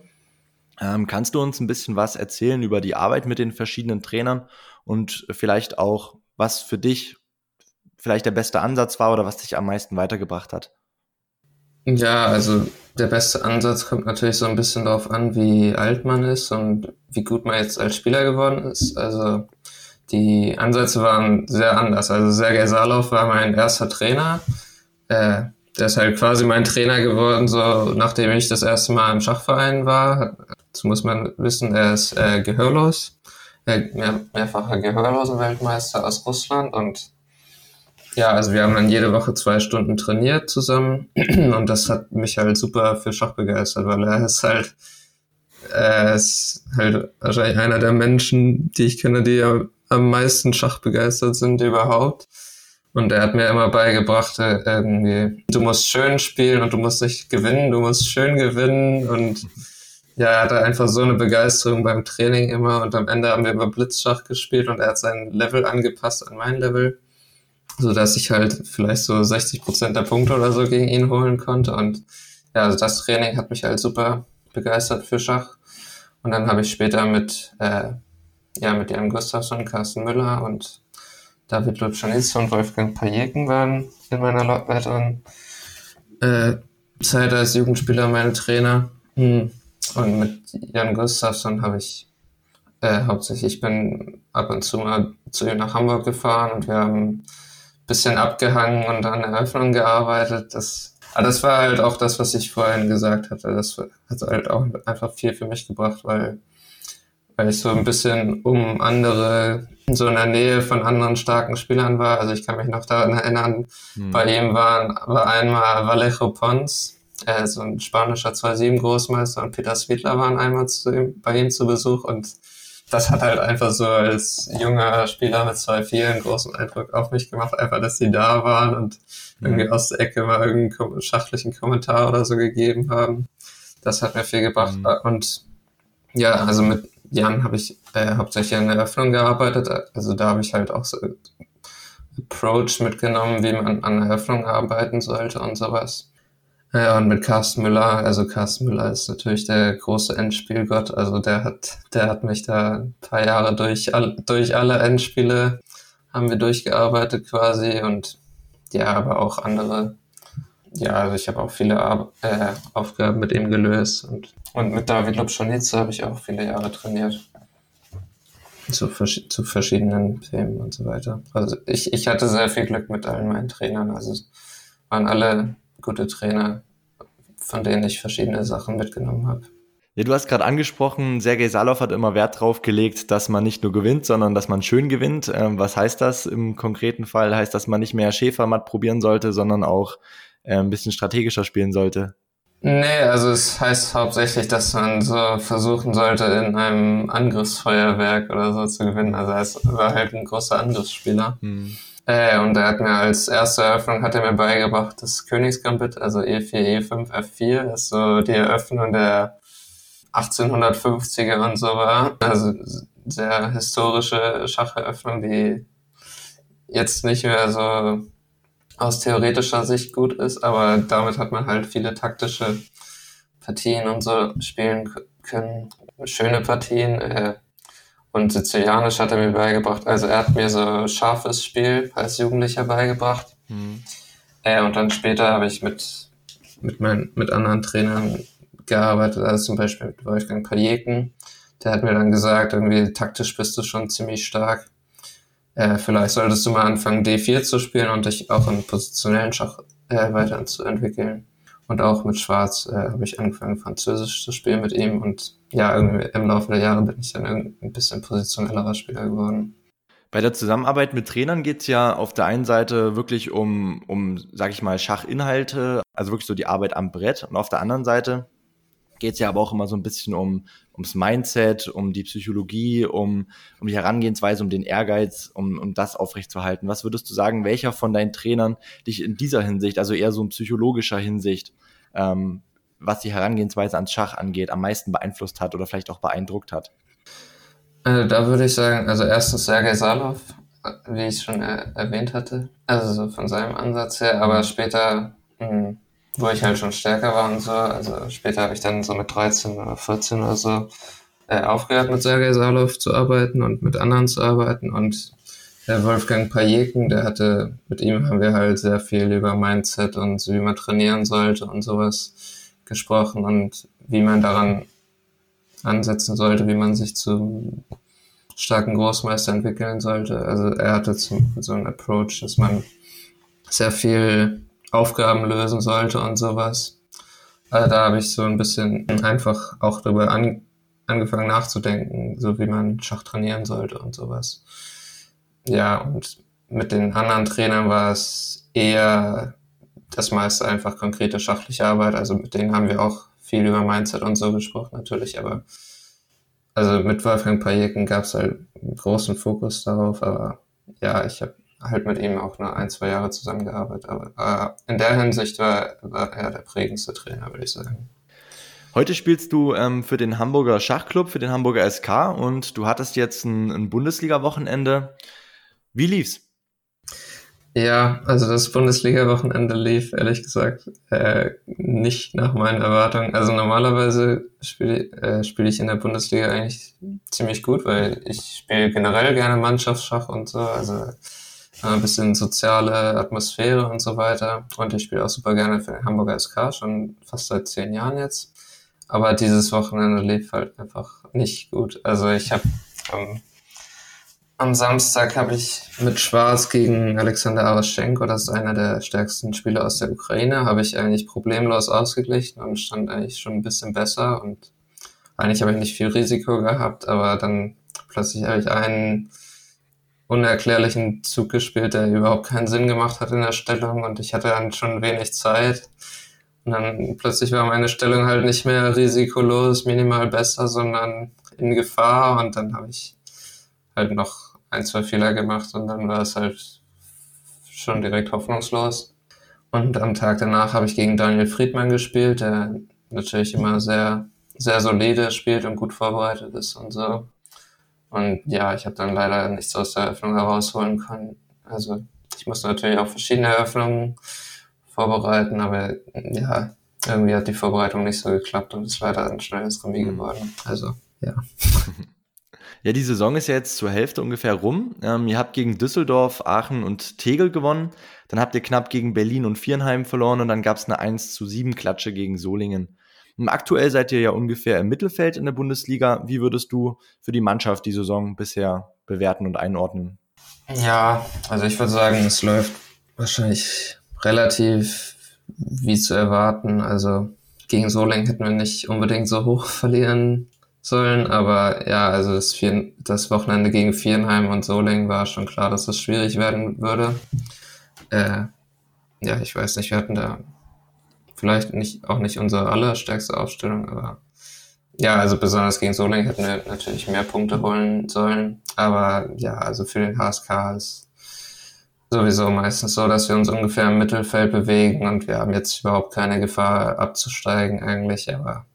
Ähm, kannst du uns ein bisschen was erzählen über die Arbeit mit den verschiedenen Trainern und vielleicht auch, was für dich vielleicht der beste Ansatz war oder was dich am meisten weitergebracht hat? Ja, also der beste Ansatz kommt natürlich so ein bisschen darauf an, wie alt man ist und wie gut man jetzt als Spieler geworden ist. Also die Ansätze waren sehr anders. Also Sergei Salov war mein erster Trainer. Äh, der ist halt quasi mein Trainer geworden, so nachdem ich das erste Mal im Schachverein war. Das muss man wissen, er ist äh, gehörlos, äh, mehr, mehrfacher Gehörlosen-Weltmeister aus Russland und ja, also wir haben dann jede Woche zwei Stunden trainiert zusammen und das hat mich halt super für Schach begeistert, weil er ist halt, er ist halt wahrscheinlich einer der Menschen, die ich kenne, die am meisten Schach begeistert sind überhaupt. Und er hat mir immer beigebracht, äh, irgendwie, du musst schön spielen und du musst nicht gewinnen, du musst schön gewinnen. Und ja, er hatte einfach so eine Begeisterung beim Training immer. Und am Ende haben wir über Blitzschach gespielt und er hat sein Level angepasst an mein Level, so dass ich halt vielleicht so 60 Prozent der Punkte oder so gegen ihn holen konnte. Und ja, also das Training hat mich halt super begeistert für Schach. Und dann habe ich später mit äh, ja, mit Jan Gustafsson, Carsten Müller und David Lutschanitz und Wolfgang Pajeken waren in meiner weiteren äh, Zeit als Jugendspieler meine Trainer. Hm. Und mit Jan Gustafsson habe ich äh, hauptsächlich, ich bin ab und zu mal zu ihm nach Hamburg gefahren und wir haben ein bisschen abgehangen und an Eröffnungen gearbeitet. Das, aber das war halt auch das, was ich vorhin gesagt hatte. Das hat halt auch einfach viel für mich gebracht, weil weil ich so ein bisschen um andere, so in der Nähe von anderen starken Spielern war. Also ich kann mich noch daran erinnern, hm. bei ihm waren, war einmal Vallejo Pons, äh, so ein spanischer 2-7 Großmeister und Peter Swiedler waren einmal zu ihm, bei ihm zu Besuch und das hat halt einfach so als junger Spieler mit zwei vielen großen Eindruck auf mich gemacht, einfach, dass die da waren und irgendwie mhm. aus der Ecke mal irgendeinen schachlichen Kommentar oder so gegeben haben. Das hat mir viel gebracht. Mhm. Und ja, also mit Jahren habe ich äh, hauptsächlich an der Eröffnung gearbeitet. Also da habe ich halt auch so Approach mitgenommen, wie man an der Eröffnung arbeiten sollte und sowas. Ja, und mit Carsten Müller, also Carsten Müller ist natürlich der große Endspielgott. Also der hat, der hat mich da ein paar Jahre durch, all, durch alle Endspiele haben wir durchgearbeitet quasi und ja, aber auch andere ja, also ich habe auch viele Ar äh, Aufgaben mit ihm gelöst und, und mit David Lobschonitze habe ich auch viele Jahre trainiert. Zu, vers zu verschiedenen Themen und so weiter. Also ich, ich hatte sehr viel Glück mit allen meinen Trainern. Also es waren alle gute Trainer, von denen ich verschiedene Sachen mitgenommen habe. Ja, du hast gerade angesprochen, Sergei Salov hat immer Wert drauf gelegt, dass man nicht nur gewinnt, sondern dass man schön gewinnt. Ähm, was heißt das im konkreten Fall? Heißt, dass man nicht mehr Schäfermatt probieren sollte, sondern auch ein bisschen strategischer spielen sollte? Nee, also es heißt hauptsächlich, dass man so versuchen sollte, in einem Angriffsfeuerwerk oder so zu gewinnen. Also er war halt ein großer Angriffsspieler. Hm. Äh, und er hat mir als erste Eröffnung hat er mir beigebracht, das Königsgambit, also E4, E5, F4, ist so die Eröffnung der 1850er und so war. Also sehr historische Schacheröffnung, die jetzt nicht mehr so aus theoretischer Sicht gut ist, aber damit hat man halt viele taktische Partien und so spielen können. Schöne Partien. Äh, und Sizilianisch hat er mir beigebracht. Also er hat mir so scharfes Spiel als Jugendlicher beigebracht. Mhm. Äh, und dann später habe ich mit, mit, mein, mit anderen Trainern gearbeitet, also zum Beispiel mit Wolfgang Pajeken. Der hat mir dann gesagt, irgendwie taktisch bist du schon ziemlich stark. Äh, vielleicht solltest du mal anfangen, D4 zu spielen und dich auch im positionellen Schach äh, weiterzuentwickeln. Und auch mit Schwarz äh, habe ich angefangen, Französisch zu spielen mit ihm. Und ja, irgendwie im Laufe der Jahre bin ich dann ein bisschen positionellerer Spieler geworden. Bei der Zusammenarbeit mit Trainern geht es ja auf der einen Seite wirklich um, um, sag ich mal, Schachinhalte, also wirklich so die Arbeit am Brett. Und auf der anderen Seite geht es ja aber auch immer so ein bisschen um ums Mindset, um die Psychologie, um, um die Herangehensweise, um den Ehrgeiz, um, um das aufrechtzuerhalten. Was würdest du sagen, welcher von deinen Trainern dich in dieser Hinsicht, also eher so in psychologischer Hinsicht, ähm, was die Herangehensweise ans Schach angeht, am meisten beeinflusst hat oder vielleicht auch beeindruckt hat? Also da würde ich sagen, also erstens Sergei Salov, wie ich schon er erwähnt hatte, also so von seinem Ansatz her, aber später mh, hm, wo ich halt schon stärker war und so. Also später habe ich dann so mit 13 oder 14 oder so äh, aufgehört mit Sergei Salov zu arbeiten und mit anderen zu arbeiten und der Wolfgang Pajeken, der hatte, mit ihm haben wir halt sehr viel über Mindset und wie man trainieren sollte und sowas gesprochen und wie man daran ansetzen sollte, wie man sich zu starken Großmeister entwickeln sollte. Also er hatte so, so einen Approach, dass man sehr viel Aufgaben lösen sollte und sowas. Also da habe ich so ein bisschen einfach auch darüber an, angefangen nachzudenken, so wie man Schach trainieren sollte und sowas. Ja, und mit den anderen Trainern war es eher das meiste einfach konkrete schachliche Arbeit. Also mit denen haben wir auch viel über Mindset und so gesprochen natürlich, aber also mit Wolfgang Pajeken gab es halt einen großen Fokus darauf, aber ja, ich habe halt mit ihm auch nur ein, zwei Jahre zusammengearbeitet. Aber äh, in der Hinsicht war, war er der prägendste Trainer, würde ich sagen. Heute spielst du ähm, für den Hamburger Schachclub, für den Hamburger SK und du hattest jetzt ein, ein Bundesliga-Wochenende. Wie lief's? Ja, also das Bundesliga-Wochenende lief ehrlich gesagt äh, nicht nach meinen Erwartungen. Also normalerweise spiele äh, spiel ich in der Bundesliga eigentlich ziemlich gut, weil ich spiele generell gerne Mannschaftsschach und so. Also ein bisschen soziale Atmosphäre und so weiter. Und ich spiele auch super gerne für den Hamburger SK, schon fast seit zehn Jahren jetzt. Aber dieses Wochenende lief halt einfach nicht gut. Also ich habe ähm, am Samstag habe ich mit Schwarz gegen Alexander Araschenko, das ist einer der stärksten Spieler aus der Ukraine, habe ich eigentlich problemlos ausgeglichen und stand eigentlich schon ein bisschen besser und eigentlich habe ich nicht viel Risiko gehabt, aber dann plötzlich habe ich einen unerklärlichen Zug gespielt, der überhaupt keinen Sinn gemacht hat in der Stellung und ich hatte dann schon wenig Zeit. Und dann plötzlich war meine Stellung halt nicht mehr risikolos, minimal besser, sondern in Gefahr und dann habe ich halt noch ein, zwei Fehler gemacht und dann war es halt schon direkt hoffnungslos. Und am Tag danach habe ich gegen Daniel Friedmann gespielt, der natürlich immer sehr, sehr solide spielt und gut vorbereitet ist und so. Und ja, ich habe dann leider nichts aus der Eröffnung herausholen können. Also ich musste natürlich auch verschiedene Eröffnungen vorbereiten, aber ja, irgendwie hat die Vorbereitung nicht so geklappt und ist leider ein schnelles Remis mhm. geworden. Also ja. Ja, die Saison ist ja jetzt zur Hälfte ungefähr rum. Ähm, ihr habt gegen Düsseldorf, Aachen und Tegel gewonnen. Dann habt ihr knapp gegen Berlin und Vierenheim verloren und dann gab es eine 1 zu 7 Klatsche gegen Solingen. Aktuell seid ihr ja ungefähr im Mittelfeld in der Bundesliga. Wie würdest du für die Mannschaft die Saison bisher bewerten und einordnen? Ja, also ich würde sagen, es läuft wahrscheinlich relativ wie zu erwarten. Also gegen Solingen hätten wir nicht unbedingt so hoch verlieren sollen, aber ja, also das, Vier das Wochenende gegen Vierenheim und Solingen war schon klar, dass es schwierig werden würde. Äh, ja, ich weiß nicht, wir hatten da vielleicht nicht, auch nicht unsere allerstärkste Aufstellung, aber ja, also besonders gegen Solingen hätten wir natürlich mehr Punkte holen sollen. Aber ja, also für den HSK ist sowieso meistens so, dass wir uns ungefähr im Mittelfeld bewegen und wir haben jetzt überhaupt keine Gefahr abzusteigen eigentlich, aber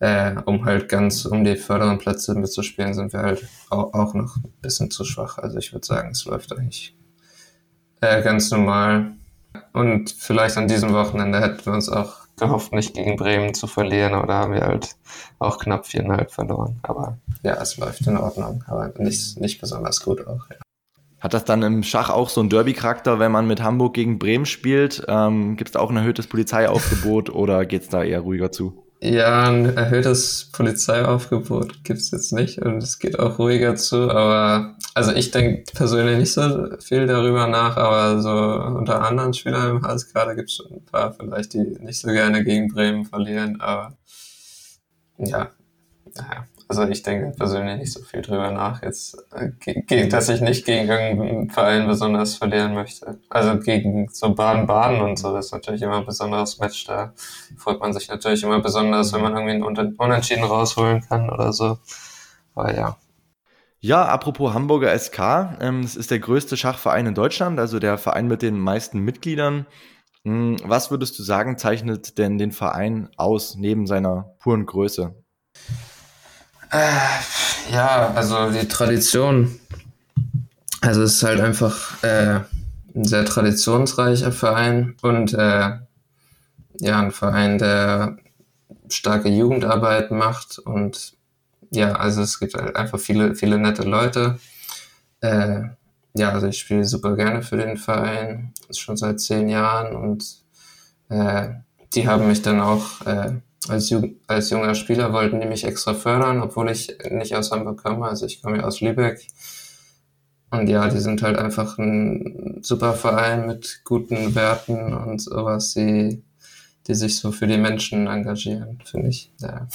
äh, um halt ganz um die vorderen Plätze mitzuspielen, sind wir halt auch, auch noch ein bisschen zu schwach. Also ich würde sagen, es läuft eigentlich äh, ganz normal. Und vielleicht an diesem Wochenende hätten wir uns auch gehofft, nicht gegen Bremen zu verlieren, oder haben wir halt auch knapp viereinhalb verloren. Aber ja, es läuft in Ordnung, aber nicht, nicht besonders gut auch. Ja. Hat das dann im Schach auch so einen Derby-Charakter, wenn man mit Hamburg gegen Bremen spielt? Ähm, Gibt es da auch ein erhöhtes Polizeiaufgebot oder geht es da eher ruhiger zu? Ja, ein erhöhtes Polizeiaufgebot gibt's jetzt nicht und es geht auch ruhiger zu, aber also ich denke persönlich nicht so viel darüber nach, aber so unter anderen Spielern im HSK, da gibt's schon ein paar vielleicht, die nicht so gerne gegen Bremen verlieren, aber ja, naja, also ich denke persönlich nicht so viel drüber nach, jetzt, äh, dass ich nicht gegen irgendeinen Verein besonders verlieren möchte. Also gegen so Baden-Baden und so, das ist natürlich immer ein besonderes Match. Da freut man sich natürlich immer besonders, wenn man irgendwie einen Unentschieden rausholen kann oder so. Aber ja. Ja, apropos Hamburger SK, ähm, es ist der größte Schachverein in Deutschland, also der Verein mit den meisten Mitgliedern. Hm, was würdest du sagen, zeichnet denn den Verein aus, neben seiner puren Größe? Äh, ja, also die Tradition. Also es ist halt einfach äh, ein sehr traditionsreicher Verein und äh, ja, ein Verein, der starke Jugendarbeit macht und ja, also es gibt halt einfach viele, viele nette Leute. Äh, ja, also ich spiele super gerne für den Verein, schon seit zehn Jahren und äh, die haben mich dann auch äh, als, als junger Spieler wollten die mich extra fördern, obwohl ich nicht aus Hamburg komme. Also ich komme ja aus Lübeck. Und ja, die sind halt einfach ein super Verein mit guten Werten und sowas, die, die sich so für die Menschen engagieren, finde ich. Ja.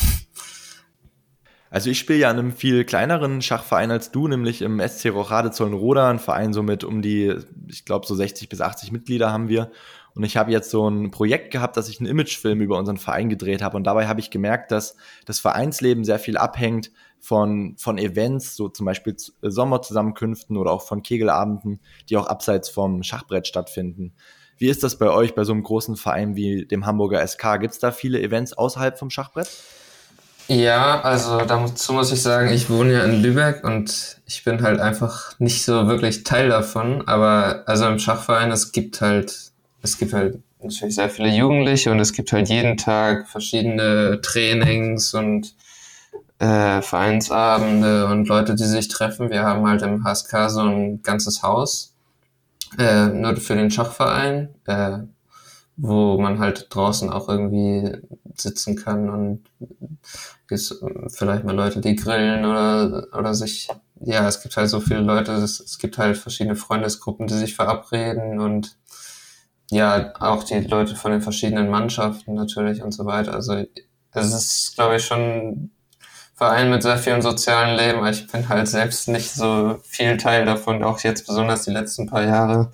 Also ich spiele ja in einem viel kleineren Schachverein als du, nämlich im SC Rochade Zollenroda, ein Verein so mit um die, ich glaube so 60 bis 80 Mitglieder haben wir. Und ich habe jetzt so ein Projekt gehabt, dass ich einen Imagefilm über unseren Verein gedreht habe. Und dabei habe ich gemerkt, dass das Vereinsleben sehr viel abhängt von, von Events, so zum Beispiel Sommerzusammenkünften oder auch von Kegelabenden, die auch abseits vom Schachbrett stattfinden. Wie ist das bei euch, bei so einem großen Verein wie dem Hamburger SK? Gibt es da viele Events außerhalb vom Schachbrett? Ja, also dazu muss ich sagen, ich wohne ja in Lübeck und ich bin halt einfach nicht so wirklich Teil davon. Aber also im Schachverein, es gibt halt es gibt halt natürlich sehr viele Jugendliche und es gibt halt jeden Tag verschiedene Trainings und äh, Vereinsabende und Leute, die sich treffen. Wir haben halt im HSK so ein ganzes Haus, äh, nur für den Schachverein, äh, wo man halt draußen auch irgendwie sitzen kann und ist vielleicht mal Leute, die grillen oder, oder sich, ja, es gibt halt so viele Leute, es, es gibt halt verschiedene Freundesgruppen, die sich verabreden und ja, auch die Leute von den verschiedenen Mannschaften natürlich und so weiter. Also es ist, glaube ich, schon ein Verein mit sehr vielen sozialen Leben. Aber ich bin halt selbst nicht so viel Teil davon, auch jetzt besonders die letzten paar Jahre.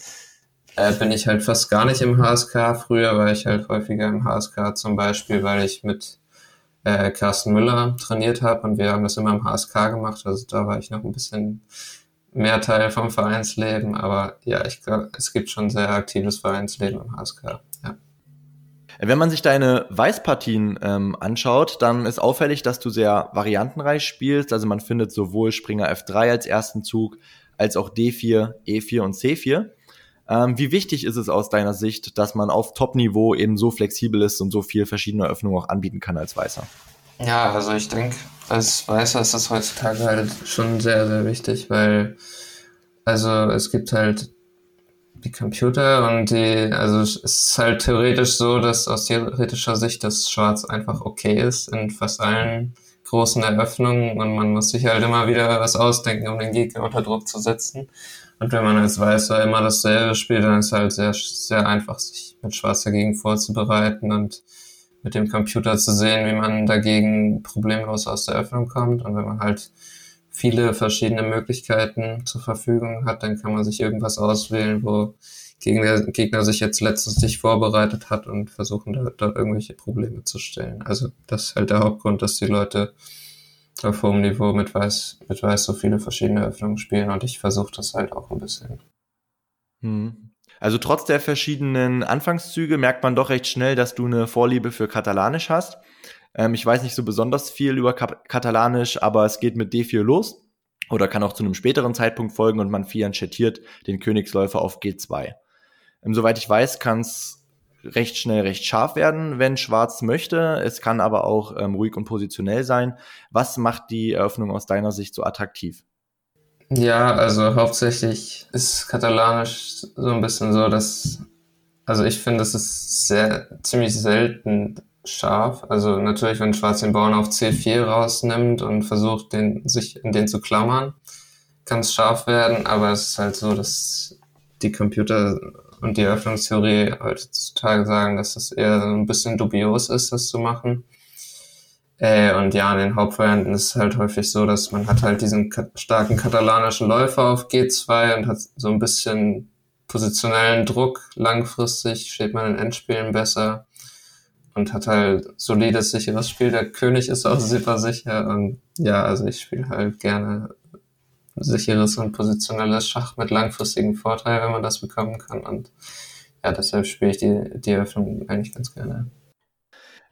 Äh, bin ich halt fast gar nicht im HSK. Früher war ich halt häufiger im HSK zum Beispiel, weil ich mit äh, Carsten Müller trainiert habe und wir haben das immer im HSK gemacht. Also da war ich noch ein bisschen mehr Teil vom Vereinsleben, aber ja, ich glaube, es gibt schon sehr aktives Vereinsleben im HSK. Ja. Wenn man sich deine Weißpartien ähm, anschaut, dann ist auffällig, dass du sehr variantenreich spielst. Also man findet sowohl Springer F3 als ersten Zug, als auch D4, E4 und C4. Ähm, wie wichtig ist es aus deiner Sicht, dass man auf Top-Niveau eben so flexibel ist und so viel verschiedene Öffnungen auch anbieten kann als Weißer? Ja, also ich denke, als Weißer ist das heutzutage halt schon sehr, sehr wichtig, weil also es gibt halt die Computer und die, also es ist halt theoretisch so, dass aus theoretischer Sicht das Schwarz einfach okay ist in fast allen großen Eröffnungen und man muss sich halt immer wieder was ausdenken, um den Gegner unter Druck zu setzen. Und wenn man als Weißer immer dasselbe spielt, dann ist es halt sehr, sehr einfach, sich mit Schwarz dagegen vorzubereiten und mit dem Computer zu sehen, wie man dagegen problemlos aus der Öffnung kommt. Und wenn man halt viele verschiedene Möglichkeiten zur Verfügung hat, dann kann man sich irgendwas auswählen, wo der Gegner sich jetzt letztens vorbereitet hat und versuchen da, da irgendwelche Probleme zu stellen. Also das ist halt der Hauptgrund, dass die Leute auf hohem Niveau mit Weiß, mit Weiß so viele verschiedene Öffnungen spielen und ich versuche das halt auch ein bisschen. Hm. Also trotz der verschiedenen Anfangszüge merkt man doch recht schnell, dass du eine Vorliebe für Katalanisch hast. Ähm, ich weiß nicht so besonders viel über Kap Katalanisch, aber es geht mit D4 los oder kann auch zu einem späteren Zeitpunkt folgen und man fianchettiert den Königsläufer auf G2. Ähm, soweit ich weiß, kann es recht schnell recht scharf werden, wenn Schwarz möchte. Es kann aber auch ähm, ruhig und positionell sein. Was macht die Eröffnung aus deiner Sicht so attraktiv? Ja, also hauptsächlich ist Katalanisch so ein bisschen so, dass, also ich finde, es ist sehr, ziemlich selten scharf. Also natürlich, wenn Schwarz den Bauern auf C4 rausnimmt und versucht, den, sich in den zu klammern, kann es scharf werden, aber es ist halt so, dass die Computer und die Eröffnungstheorie heutzutage sagen, dass das eher so ein bisschen dubios ist, das zu machen. Äh, und ja, in den Hauptvarianten ist es halt häufig so, dass man hat halt diesen starken katalanischen Läufer auf G2 und hat so ein bisschen positionellen Druck. Langfristig steht man in Endspielen besser und hat halt solides, sicheres Spiel. Der König ist auch super sicher und ja, also ich spiele halt gerne sicheres und positionelles Schach mit langfristigen Vorteil, wenn man das bekommen kann und ja, deshalb spiele ich die, die Eröffnung eigentlich ganz gerne.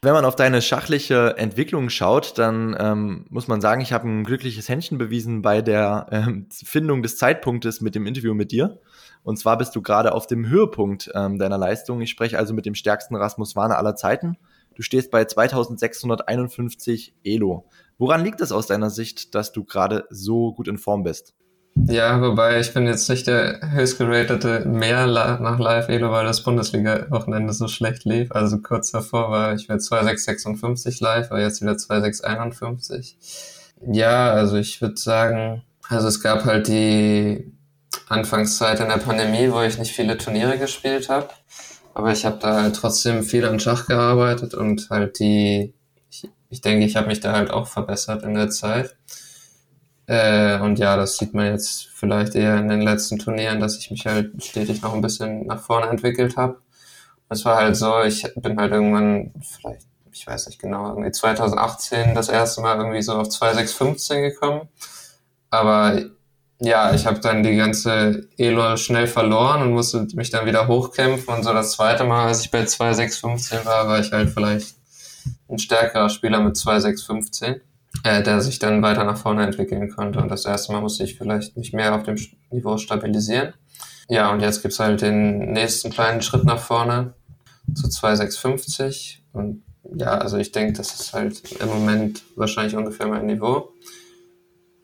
Wenn man auf deine schachliche Entwicklung schaut, dann ähm, muss man sagen, ich habe ein glückliches Händchen bewiesen bei der ähm, Findung des Zeitpunktes mit dem Interview mit dir. Und zwar bist du gerade auf dem Höhepunkt ähm, deiner Leistung. Ich spreche also mit dem stärksten Rasmus Warner aller Zeiten. Du stehst bei 2651 Elo. Woran liegt es aus deiner Sicht, dass du gerade so gut in Form bist? Ja, wobei ich bin jetzt nicht der höchstgeratete mehr nach Live-Elo, weil das Bundesliga-Wochenende so schlecht lief. Also kurz davor war ich bei 2,656 live, aber jetzt wieder 2,651. Ja, also ich würde sagen, also es gab halt die Anfangszeit in der Pandemie, wo ich nicht viele Turniere gespielt habe. Aber ich habe da halt trotzdem viel an Schach gearbeitet und halt die, ich, ich denke, ich habe mich da halt auch verbessert in der Zeit. Äh, und ja, das sieht man jetzt vielleicht eher in den letzten Turnieren, dass ich mich halt stetig noch ein bisschen nach vorne entwickelt habe. Es war halt so, ich bin halt irgendwann, vielleicht, ich weiß nicht genau, irgendwie 2018 das erste Mal irgendwie so auf 2,615 gekommen. Aber ja, ich habe dann die ganze Elo schnell verloren und musste mich dann wieder hochkämpfen. Und so das zweite Mal, als ich bei 2,615 war, war ich halt vielleicht ein stärkerer Spieler mit 2,615 äh, der sich dann weiter nach vorne entwickeln konnte. Und das erste Mal musste ich vielleicht nicht mehr auf dem Niveau stabilisieren. Ja, und jetzt gibt's halt den nächsten kleinen Schritt nach vorne zu 2,650. Und ja, also ich denke, das ist halt im Moment wahrscheinlich ungefähr mein Niveau.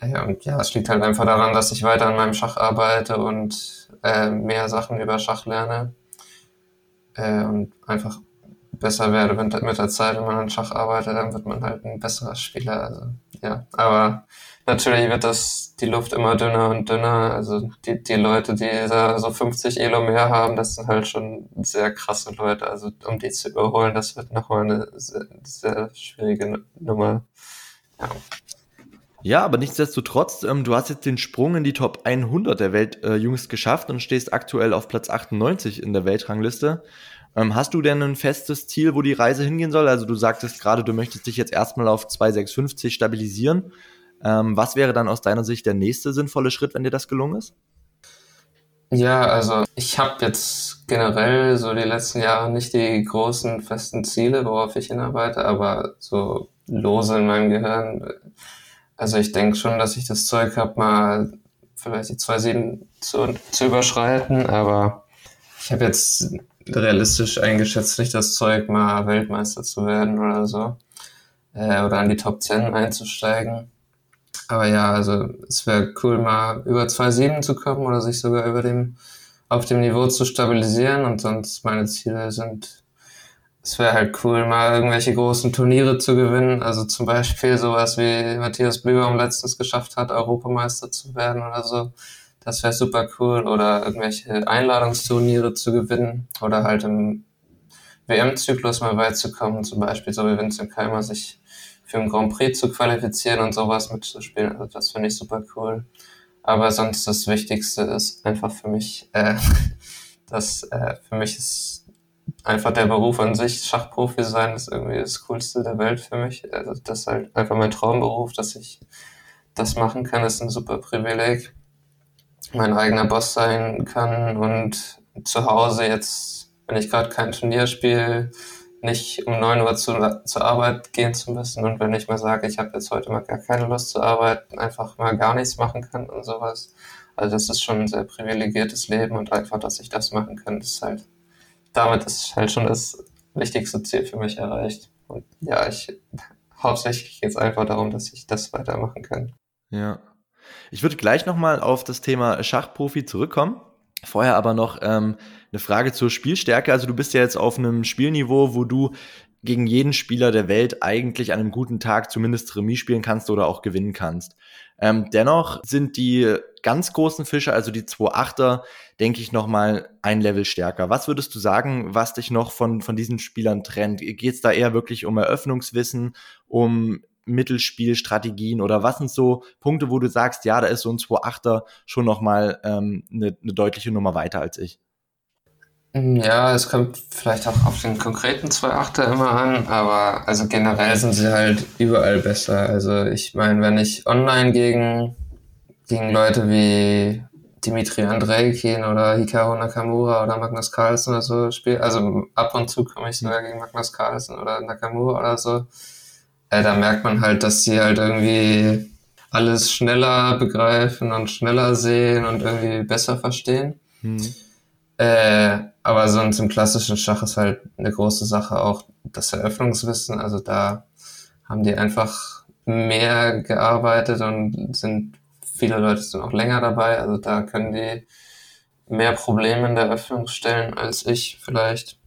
Ja, und ja, es liegt halt einfach daran, dass ich weiter an meinem Schach arbeite und äh, mehr Sachen über Schach lerne. Äh, und einfach besser werde mit, mit der Zeit, wenn man an Schach arbeitet, dann wird man halt ein besserer Spieler. Also, ja, aber natürlich wird das die Luft immer dünner und dünner. Also die, die Leute, die da so 50 Elo mehr haben, das sind halt schon sehr krasse Leute. Also um die zu überholen, das wird nochmal eine sehr, sehr schwierige Nummer. Ja. Ja, aber nichtsdestotrotz, ähm, du hast jetzt den Sprung in die Top 100 der Welt äh, jüngst geschafft und stehst aktuell auf Platz 98 in der Weltrangliste. Ähm, hast du denn ein festes Ziel, wo die Reise hingehen soll? Also du sagtest gerade, du möchtest dich jetzt erstmal auf 2,650 stabilisieren. Ähm, was wäre dann aus deiner Sicht der nächste sinnvolle Schritt, wenn dir das gelungen ist? Ja, also ich habe jetzt generell so die letzten Jahre nicht die großen festen Ziele, worauf ich hinarbeite, aber so lose in meinem Gehirn. Also ich denke schon, dass ich das Zeug habe, mal vielleicht die 2,7 zu, zu überschreiten, aber ich habe jetzt realistisch eingeschätzt nicht das Zeug, mal Weltmeister zu werden oder so. Äh, oder an die Top 10 einzusteigen. Aber ja, also es wäre cool, mal über 2,7 zu kommen oder sich sogar über dem, auf dem Niveau zu stabilisieren. Und sonst meine Ziele sind, es wäre halt cool, mal irgendwelche großen Turniere zu gewinnen. Also zum Beispiel sowas wie Matthias Blübaum letztens geschafft hat, Europameister zu werden oder so. Das wäre super cool. Oder irgendwelche Einladungsturniere zu gewinnen. Oder halt im WM-Zyklus mal weit zu kommen. Zum Beispiel so wie Vincent Keimer sich für einen Grand Prix zu qualifizieren und sowas mitzuspielen. Also das finde ich super cool. Aber sonst das Wichtigste ist einfach für mich, äh, dass äh, für mich ist einfach der Beruf an sich, Schachprofi sein, ist irgendwie das Coolste der Welt für mich. Also das ist halt einfach mein Traumberuf, dass ich das machen kann, ist ein super Privileg mein eigener Boss sein kann und zu Hause jetzt, wenn ich gerade kein Turnier spiele, nicht um 9 Uhr zu, zur Arbeit gehen zu müssen und wenn ich mal sage, ich habe jetzt heute mal gar keine Lust zu arbeiten, einfach mal gar nichts machen kann und sowas. Also das ist schon ein sehr privilegiertes Leben und einfach, dass ich das machen kann, ist halt, damit ist halt schon das wichtigste Ziel für mich erreicht. Und ja, ich hauptsächlich geht es einfach darum, dass ich das weitermachen kann. Ja. Ich würde gleich nochmal auf das Thema Schachprofi zurückkommen. Vorher aber noch ähm, eine Frage zur Spielstärke. Also du bist ja jetzt auf einem Spielniveau, wo du gegen jeden Spieler der Welt eigentlich an einem guten Tag zumindest Remis spielen kannst oder auch gewinnen kannst. Ähm, dennoch sind die ganz großen Fische, also die 2-8er, denke ich noch mal ein Level stärker. Was würdest du sagen, was dich noch von, von diesen Spielern trennt? Geht es da eher wirklich um Eröffnungswissen, um Mittelspielstrategien oder was sind so Punkte, wo du sagst, ja, da ist so ein 2-8er schon noch mal ähm, eine, eine deutliche Nummer weiter als ich? Ja, es kommt vielleicht auch auf den konkreten 2-8er immer an, aber also generell sind sie halt überall besser. Also ich meine, wenn ich online gegen, gegen Leute wie Dimitri Andreikin oder Hikaru Nakamura oder Magnus Carlsen oder so spiele, also ab und zu komme ich sogar gegen Magnus Carlsen oder Nakamura oder so, äh, da merkt man halt, dass sie halt irgendwie alles schneller begreifen und schneller sehen und irgendwie besser verstehen. Hm. Äh, aber sonst im klassischen Schach ist halt eine große Sache auch das Eröffnungswissen. Also da haben die einfach mehr gearbeitet und sind viele Leute sind auch länger dabei. Also da können die mehr Probleme in der Eröffnung stellen als ich vielleicht.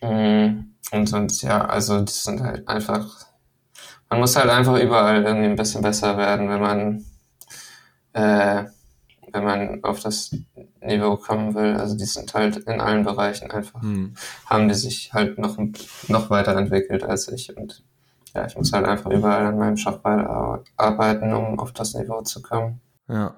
Mm, und sonst, ja, also die sind halt einfach, man muss halt einfach überall irgendwie ein bisschen besser werden, wenn man äh, wenn man auf das Niveau kommen will. Also die sind halt in allen Bereichen einfach, hm. haben die sich halt noch, noch weiterentwickelt als ich. Und ja, ich muss halt einfach überall an meinem Schachball arbeiten, um auf das Niveau zu kommen. Ja.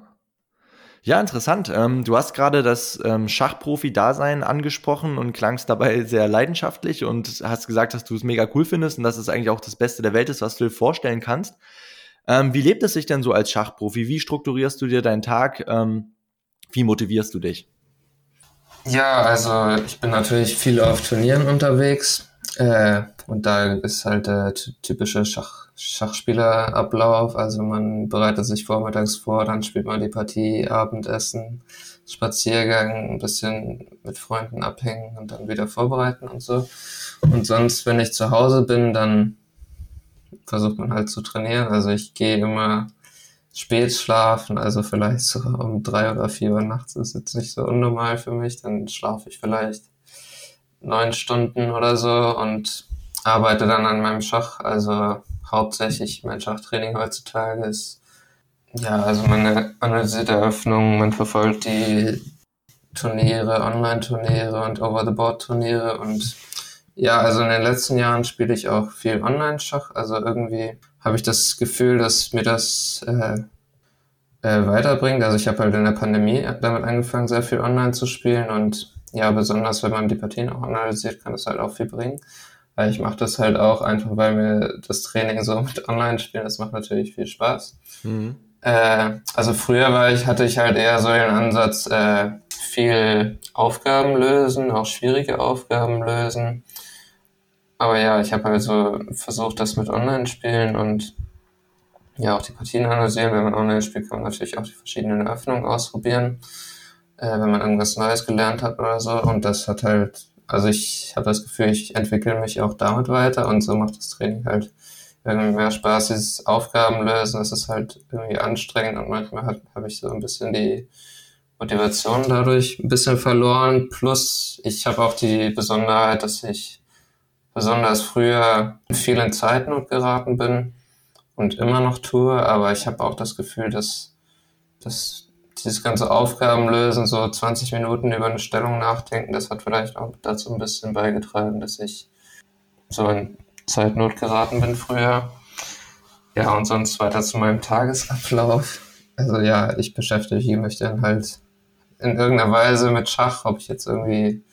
Ja, interessant. Ähm, du hast gerade das ähm, Schachprofi-Dasein angesprochen und klangst dabei sehr leidenschaftlich und hast gesagt, dass du es mega cool findest und dass es eigentlich auch das Beste der Welt ist, was du dir vorstellen kannst. Ähm, wie lebt es sich denn so als Schachprofi? Wie strukturierst du dir deinen Tag? Ähm, wie motivierst du dich? Ja, also ich bin natürlich viel auf Turnieren unterwegs äh, und da ist halt der typische Schach Schachspielerablauf. Also man bereitet sich vormittags vor, dann spielt man die Partie, Abendessen, Spaziergang, ein bisschen mit Freunden abhängen und dann wieder vorbereiten und so. Und sonst, wenn ich zu Hause bin, dann versucht man halt zu trainieren. Also ich gehe immer spät schlafen, also vielleicht so um drei oder vier Uhr nachts ist jetzt nicht so unnormal für mich. Dann schlafe ich vielleicht neun Stunden oder so und arbeite dann an meinem Schach. Also hauptsächlich mein Schachtraining heutzutage ist ja, also man analysiert Eröffnungen, man verfolgt die Turniere, Online-Turniere und Over-the-Board-Turniere und ja, also in den letzten Jahren spiele ich auch viel Online-Schach. Also irgendwie habe ich das Gefühl, dass mir das äh, äh, weiterbringt. Also ich habe halt in der Pandemie damit angefangen, sehr viel online zu spielen und ja, besonders wenn man die Partien auch analysiert, kann das halt auch viel bringen. Weil ich mache das halt auch einfach, weil mir das Training so mit Online-Spielen, das macht natürlich viel Spaß. Mhm. Äh, also früher war ich, hatte ich halt eher so den Ansatz, äh, viel Aufgaben lösen, auch schwierige Aufgaben lösen aber ja, ich habe halt so versucht, das mit Online-Spielen und ja, auch die Partien analysieren. Wenn man online spielt, kann man natürlich auch die verschiedenen Eröffnungen ausprobieren, äh, wenn man irgendwas Neues gelernt hat oder so. Und das hat halt, also ich habe das Gefühl, ich entwickle mich auch damit weiter und so macht das Training halt irgendwie mehr Spaß. Dieses Aufgabenlösen, das ist halt irgendwie anstrengend und manchmal habe ich so ein bisschen die Motivation dadurch ein bisschen verloren. Plus, ich habe auch die Besonderheit, dass ich besonders früher viel in Zeitnot geraten bin und immer noch tue, aber ich habe auch das Gefühl, dass, dass dieses ganze Aufgabenlösen, so 20 Minuten über eine Stellung nachdenken, das hat vielleicht auch dazu ein bisschen beigetragen, dass ich so in Zeitnot geraten bin früher. Ja, und sonst weiter zu meinem Tagesablauf. Also ja, ich beschäftige mich dann halt in irgendeiner Weise mit Schach, ob ich jetzt irgendwie,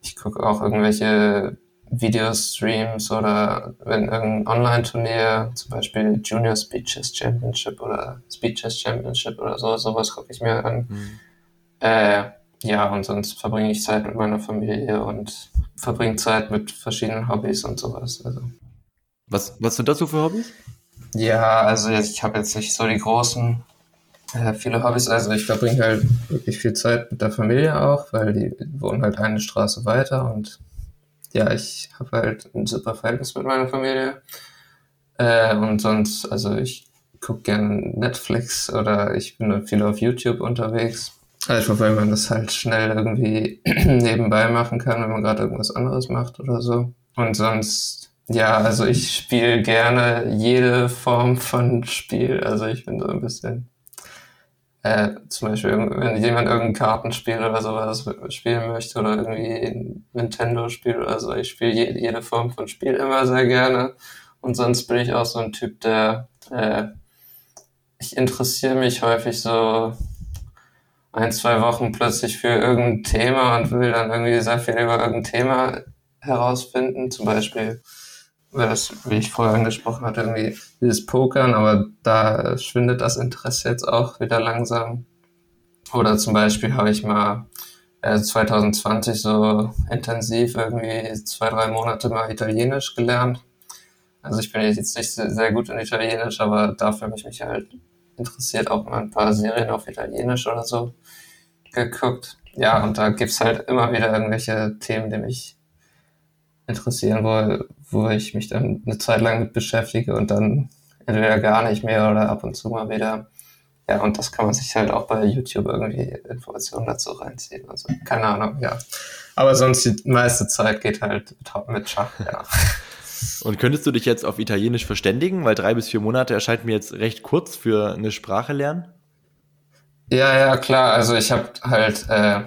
ich gucke auch irgendwelche Videostreams oder wenn irgendein Online-Turnier, zum Beispiel Junior Speed Chess Championship oder Speed Chess Championship oder so, sowas gucke ich mir an. Mhm. Äh, ja, und sonst verbringe ich Zeit mit meiner Familie und verbringe Zeit mit verschiedenen Hobbys und sowas. Also. Was, was sind das so für Hobbys? Ja, also ich habe jetzt nicht so die großen, äh, viele Hobbys. Also ich verbringe halt wirklich viel Zeit mit der Familie auch, weil die wohnen halt eine Straße weiter und ja, ich habe halt ein super Verhältnis mit meiner Familie. Äh, und sonst, also ich gucke gerne Netflix oder ich bin viel auf YouTube unterwegs. Einfach weil man das halt schnell irgendwie nebenbei machen kann, wenn man gerade irgendwas anderes macht oder so. Und sonst, ja, also ich spiele gerne jede Form von Spiel. Also ich bin so ein bisschen, äh, zum Beispiel, wenn jemand irgendein Kartenspiel oder sowas spielen möchte oder irgendwie ein Nintendo-Spiel oder so, ich spiele jede, jede Form von Spiel immer sehr gerne. Und sonst bin ich auch so ein Typ, der, äh, ich interessiere mich häufig so ein, zwei Wochen plötzlich für irgendein Thema und will dann irgendwie sehr viel über irgendein Thema herausfinden. Zum Beispiel, das, wie ich vorher angesprochen hatte, irgendwie dieses Pokern, aber da schwindet das Interesse jetzt auch wieder langsam. Oder zum Beispiel habe ich mal äh, 2020 so intensiv irgendwie zwei, drei Monate mal Italienisch gelernt. Also ich bin jetzt nicht sehr gut in Italienisch, aber dafür habe ich mich halt interessiert, auch mal ein paar Serien auf Italienisch oder so geguckt. Ja, und da gibt's halt immer wieder irgendwelche Themen, die mich interessieren, wo, wo ich mich dann eine Zeit lang mit beschäftige und dann entweder gar nicht mehr oder ab und zu mal wieder. Ja, und das kann man sich halt auch bei YouTube irgendwie Informationen dazu reinziehen. Also keine Ahnung, ja. Aber sonst die meiste Zeit geht halt mit Schach, ja. Und könntest du dich jetzt auf Italienisch verständigen? Weil drei bis vier Monate erscheint mir jetzt recht kurz für eine Sprache lernen. Ja, ja, klar. Also ich habe halt äh,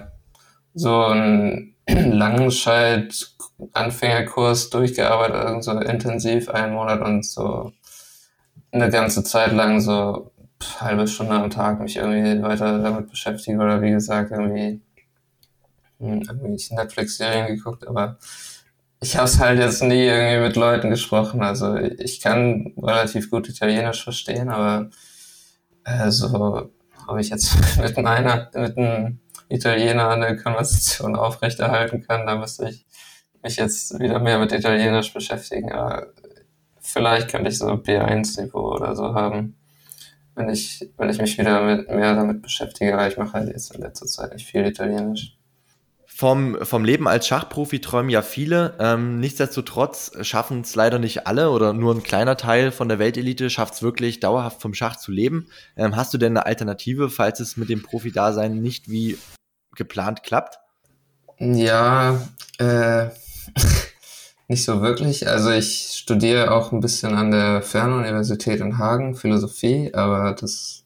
so einen Langscheid-Anfängerkurs durchgearbeitet, also so intensiv einen Monat und so eine ganze Zeit lang so halbe Stunde am Tag mich irgendwie weiter damit beschäftigt oder wie gesagt irgendwie, hm, irgendwie Netflix-Serien geguckt, aber ich habe es halt jetzt nie irgendwie mit Leuten gesprochen. Also ich kann relativ gut Italienisch verstehen, aber äh, so ob ich jetzt mit einer, mit einem Italiener eine Konversation aufrechterhalten kann, da müsste ich mich jetzt wieder mehr mit Italienisch beschäftigen. Aber vielleicht könnte ich so B1-Niveau oder so haben, wenn ich, wenn ich mich wieder mit, mehr damit beschäftige, weil ich mache halt jetzt in letzter Zeit nicht viel Italienisch. Vom, vom Leben als Schachprofi träumen ja viele. Ähm, nichtsdestotrotz schaffen es leider nicht alle oder nur ein kleiner Teil von der Weltelite schafft es wirklich dauerhaft vom Schach zu leben. Ähm, hast du denn eine Alternative, falls es mit dem Profi-Dasein nicht wie geplant klappt? Ja, äh, nicht so wirklich. Also ich studiere auch ein bisschen an der Fernuniversität in Hagen Philosophie, aber das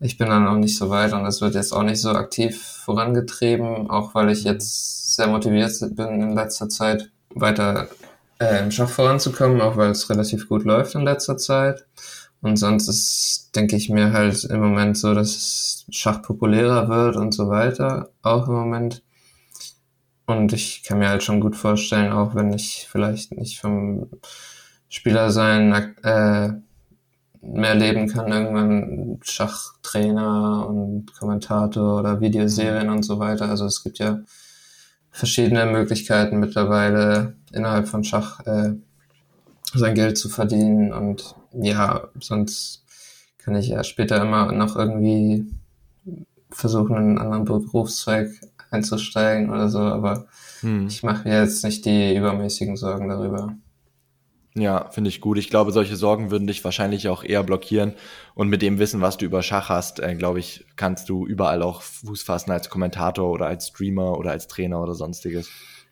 ich bin dann auch nicht so weit und das wird jetzt auch nicht so aktiv vorangetrieben, auch weil ich jetzt sehr motiviert bin in letzter Zeit weiter äh, im Schach voranzukommen, auch weil es relativ gut läuft in letzter Zeit. Und sonst ist, denke ich mir halt im Moment so, dass Schach populärer wird und so weiter, auch im Moment. Und ich kann mir halt schon gut vorstellen, auch wenn ich vielleicht nicht vom Spieler sein äh, mehr leben kann, irgendwann Schachtrainer und Kommentator oder Videoserien und so weiter. Also es gibt ja verschiedene Möglichkeiten mittlerweile innerhalb von Schach äh, sein Geld zu verdienen und ja, sonst kann ich ja später immer noch irgendwie versuchen, in einen anderen Berufszweig einzusteigen oder so, aber hm. ich mache mir jetzt nicht die übermäßigen Sorgen darüber. Ja, finde ich gut. Ich glaube, solche Sorgen würden dich wahrscheinlich auch eher blockieren. Und mit dem Wissen, was du über Schach hast, äh, glaube ich, kannst du überall auch Fuß fassen als Kommentator oder als Streamer oder als Trainer oder sonstiges.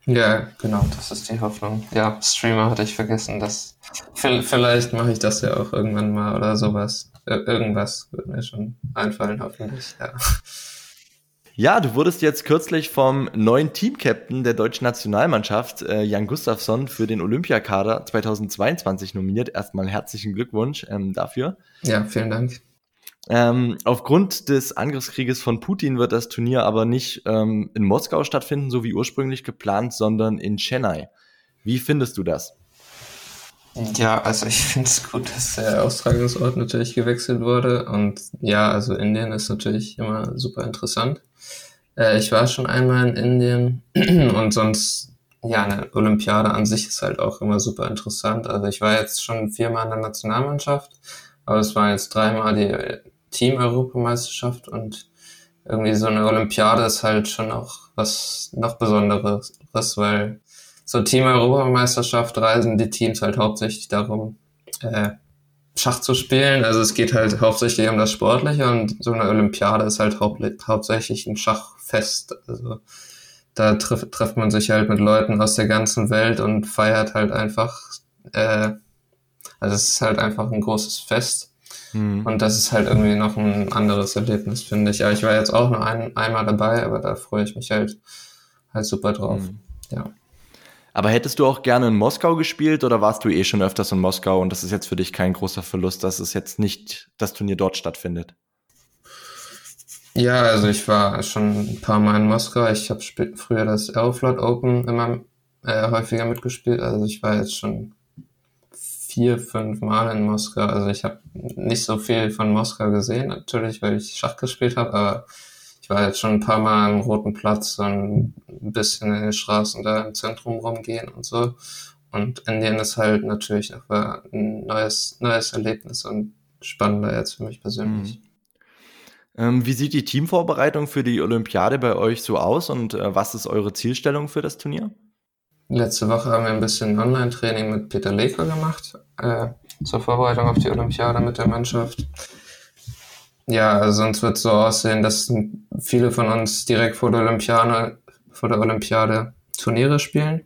Ja, genau, das ist die Hoffnung. Ja, Streamer hatte ich vergessen. Das, vielleicht mache ich das ja auch irgendwann mal oder sowas. Ir irgendwas wird mir schon einfallen, hoffentlich. Ja. Ja, du wurdest jetzt kürzlich vom neuen Teamcaptain der deutschen Nationalmannschaft, äh, Jan Gustafsson, für den Olympiakader 2022 nominiert. Erstmal herzlichen Glückwunsch ähm, dafür. Ja, vielen Dank. Ähm, aufgrund des Angriffskrieges von Putin wird das Turnier aber nicht ähm, in Moskau stattfinden, so wie ursprünglich geplant, sondern in Chennai. Wie findest du das? Ja, also ich finde es gut, dass der Austragungsort natürlich gewechselt wurde. Und ja, also Indien ist natürlich immer super interessant. Äh, ich war schon einmal in Indien und sonst, ja, eine Olympiade an sich ist halt auch immer super interessant. Also ich war jetzt schon viermal in der Nationalmannschaft, aber es war jetzt dreimal die Team-Europameisterschaft und irgendwie so eine Olympiade ist halt schon auch was noch Besonderes, weil so Team-Europameisterschaft reisen die Teams halt hauptsächlich darum, äh, Schach zu spielen. Also es geht halt hauptsächlich um das Sportliche und so eine Olympiade ist halt haupt hauptsächlich ein Schachfest. Also da trifft, trifft man sich halt mit Leuten aus der ganzen Welt und feiert halt einfach, äh, also es ist halt einfach ein großes Fest. Mhm. Und das ist halt irgendwie noch ein anderes Erlebnis, finde ich. Ja, ich war jetzt auch nur ein, einmal dabei, aber da freue ich mich halt, halt super drauf. Mhm. Ja. Aber hättest du auch gerne in Moskau gespielt oder warst du eh schon öfters in Moskau und das ist jetzt für dich kein großer Verlust, dass es jetzt nicht das Turnier dort stattfindet? Ja, also ich war schon ein paar Mal in Moskau. Ich habe früher das Aeroflot Open immer äh, häufiger mitgespielt. Also ich war jetzt schon vier, fünf Mal in Moskau. Also ich habe nicht so viel von Moskau gesehen, natürlich, weil ich Schach gespielt habe, aber ich war jetzt schon ein paar Mal am Roten Platz und ein bisschen in den Straßen da im Zentrum rumgehen und so. Und Indien ist halt natürlich noch ein neues, neues Erlebnis und spannender jetzt für mich persönlich. Mhm. Ähm, wie sieht die Teamvorbereitung für die Olympiade bei euch so aus und äh, was ist eure Zielstellung für das Turnier? Letzte Woche haben wir ein bisschen Online-Training mit Peter Leker gemacht, äh, zur Vorbereitung auf die Olympiade mit der Mannschaft. Ja, also sonst wird es so aussehen, dass viele von uns direkt vor der Olympiade, vor der Olympiade Turniere spielen.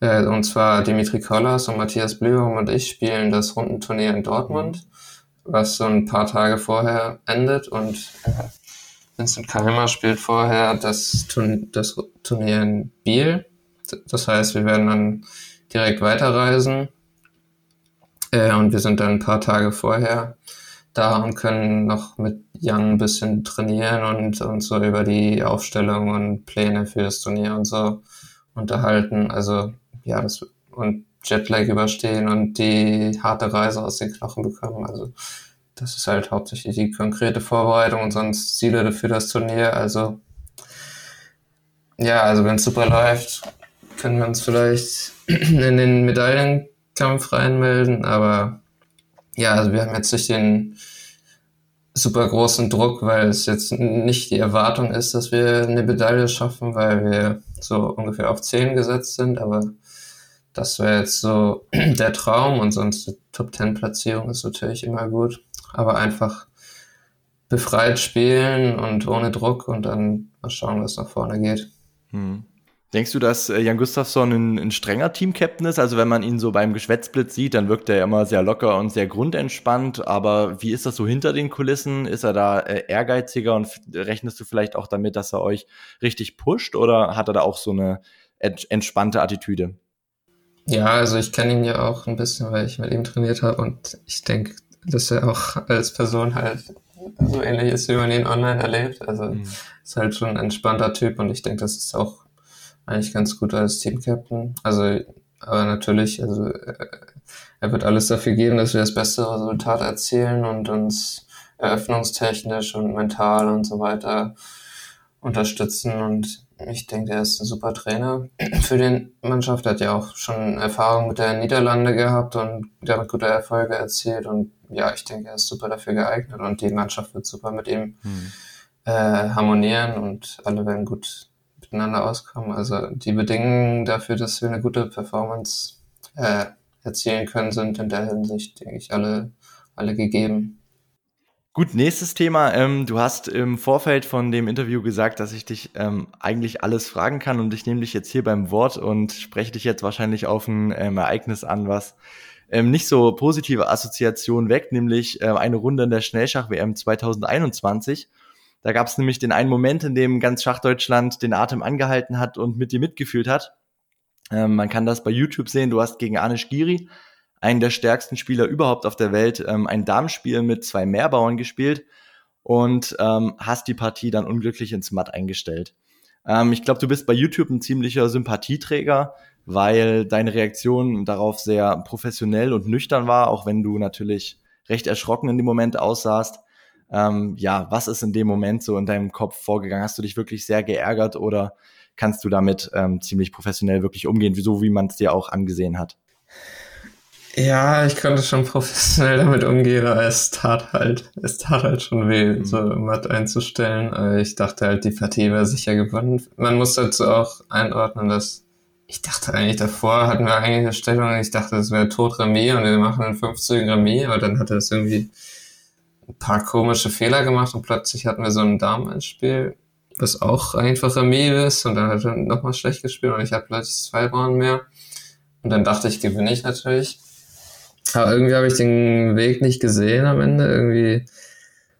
Äh, und zwar Dimitri Kollas und Matthias Blühum und ich spielen das Rundenturnier in Dortmund, was so ein paar Tage vorher endet. Und äh, Vincent Keimer spielt vorher das, Turn das Turnier in Biel. Das heißt, wir werden dann direkt weiterreisen. Äh, und wir sind dann ein paar Tage vorher da und können noch mit Jan ein bisschen trainieren und, und so über die Aufstellung und Pläne für das Turnier und so unterhalten. Also ja, das und Jetlag überstehen und die harte Reise aus den Knochen bekommen. Also das ist halt hauptsächlich die konkrete Vorbereitung und sonst Ziele für das Turnier. Also ja, also wenn es super läuft, können wir uns vielleicht in den Medaillenkampf reinmelden, aber ja, also wir haben jetzt nicht den super großen Druck, weil es jetzt nicht die Erwartung ist, dass wir eine Medaille schaffen, weil wir so ungefähr auf 10 gesetzt sind, aber das wäre jetzt so der Traum und sonst die Top 10 Platzierung ist natürlich immer gut, aber einfach befreit spielen und ohne Druck und dann mal schauen, was nach vorne geht. Hm. Denkst du, dass äh, Jan Gustafsson ein, ein strenger Team-Captain ist? Also wenn man ihn so beim Geschwätzblitz sieht, dann wirkt er immer sehr locker und sehr grundentspannt. Aber wie ist das so hinter den Kulissen? Ist er da äh, ehrgeiziger und rechnest du vielleicht auch damit, dass er euch richtig pusht? Oder hat er da auch so eine entspannte Attitüde? Ja, also ich kenne ihn ja auch ein bisschen, weil ich mit ihm trainiert habe und ich denke, dass er auch als Person halt so ähnlich ist, wie man ihn online erlebt. Also mhm. ist halt schon ein entspannter Typ und ich denke, das ist auch eigentlich ganz gut als Team-Captain. Also, aber natürlich, also er wird alles dafür geben, dass wir das beste Resultat erzielen und uns eröffnungstechnisch und mental und so weiter unterstützen. Und ich denke, er ist ein super Trainer für die Mannschaft. Er hat ja auch schon Erfahrung mit der Niederlande gehabt und damit gute Erfolge erzielt. Und ja, ich denke, er ist super dafür geeignet und die Mannschaft wird super mit ihm hm. äh, harmonieren und alle werden gut miteinander auskommen. Also die Bedingungen dafür, dass wir eine gute Performance äh, erzielen können, sind in der Hinsicht, denke ich, alle, alle gegeben. Gut, nächstes Thema. Ähm, du hast im Vorfeld von dem Interview gesagt, dass ich dich ähm, eigentlich alles fragen kann und ich nehme dich jetzt hier beim Wort und spreche dich jetzt wahrscheinlich auf ein ähm, Ereignis an, was ähm, nicht so positive Assoziationen weckt, nämlich äh, eine Runde in der Schnellschach-WM 2021. Da gab es nämlich den einen Moment, in dem ganz Schachdeutschland den Atem angehalten hat und mit dir mitgefühlt hat. Ähm, man kann das bei YouTube sehen. Du hast gegen Anish Giri, einen der stärksten Spieler überhaupt auf der Welt, ähm, ein Darmspiel mit zwei Mehrbauern gespielt und ähm, hast die Partie dann unglücklich ins Matt eingestellt. Ähm, ich glaube, du bist bei YouTube ein ziemlicher Sympathieträger, weil deine Reaktion darauf sehr professionell und nüchtern war, auch wenn du natürlich recht erschrocken in dem Moment aussahst. Ähm, ja, was ist in dem Moment so in deinem Kopf vorgegangen? Hast du dich wirklich sehr geärgert oder kannst du damit ähm, ziemlich professionell wirklich umgehen, so wie man es dir auch angesehen hat? Ja, ich konnte schon professionell damit umgehen, aber es tat halt, es tat halt schon weh, mhm. so matt einzustellen. Ich dachte halt, die Partie wäre sicher gewonnen. Man muss dazu auch einordnen, dass ich dachte eigentlich davor hatten wir eigentlich eine Stellung, ich dachte, es wäre tot Remis und wir machen einen 50 Remis, aber dann hat er es irgendwie ein paar komische Fehler gemacht und plötzlich hatten wir so ein Damen-Spiel, was auch einfach Remis ist und dann hat er nochmal schlecht gespielt und ich habe plötzlich zwei Bauern mehr und dann dachte ich, gewinne ich natürlich. Aber irgendwie habe ich den Weg nicht gesehen am Ende. Irgendwie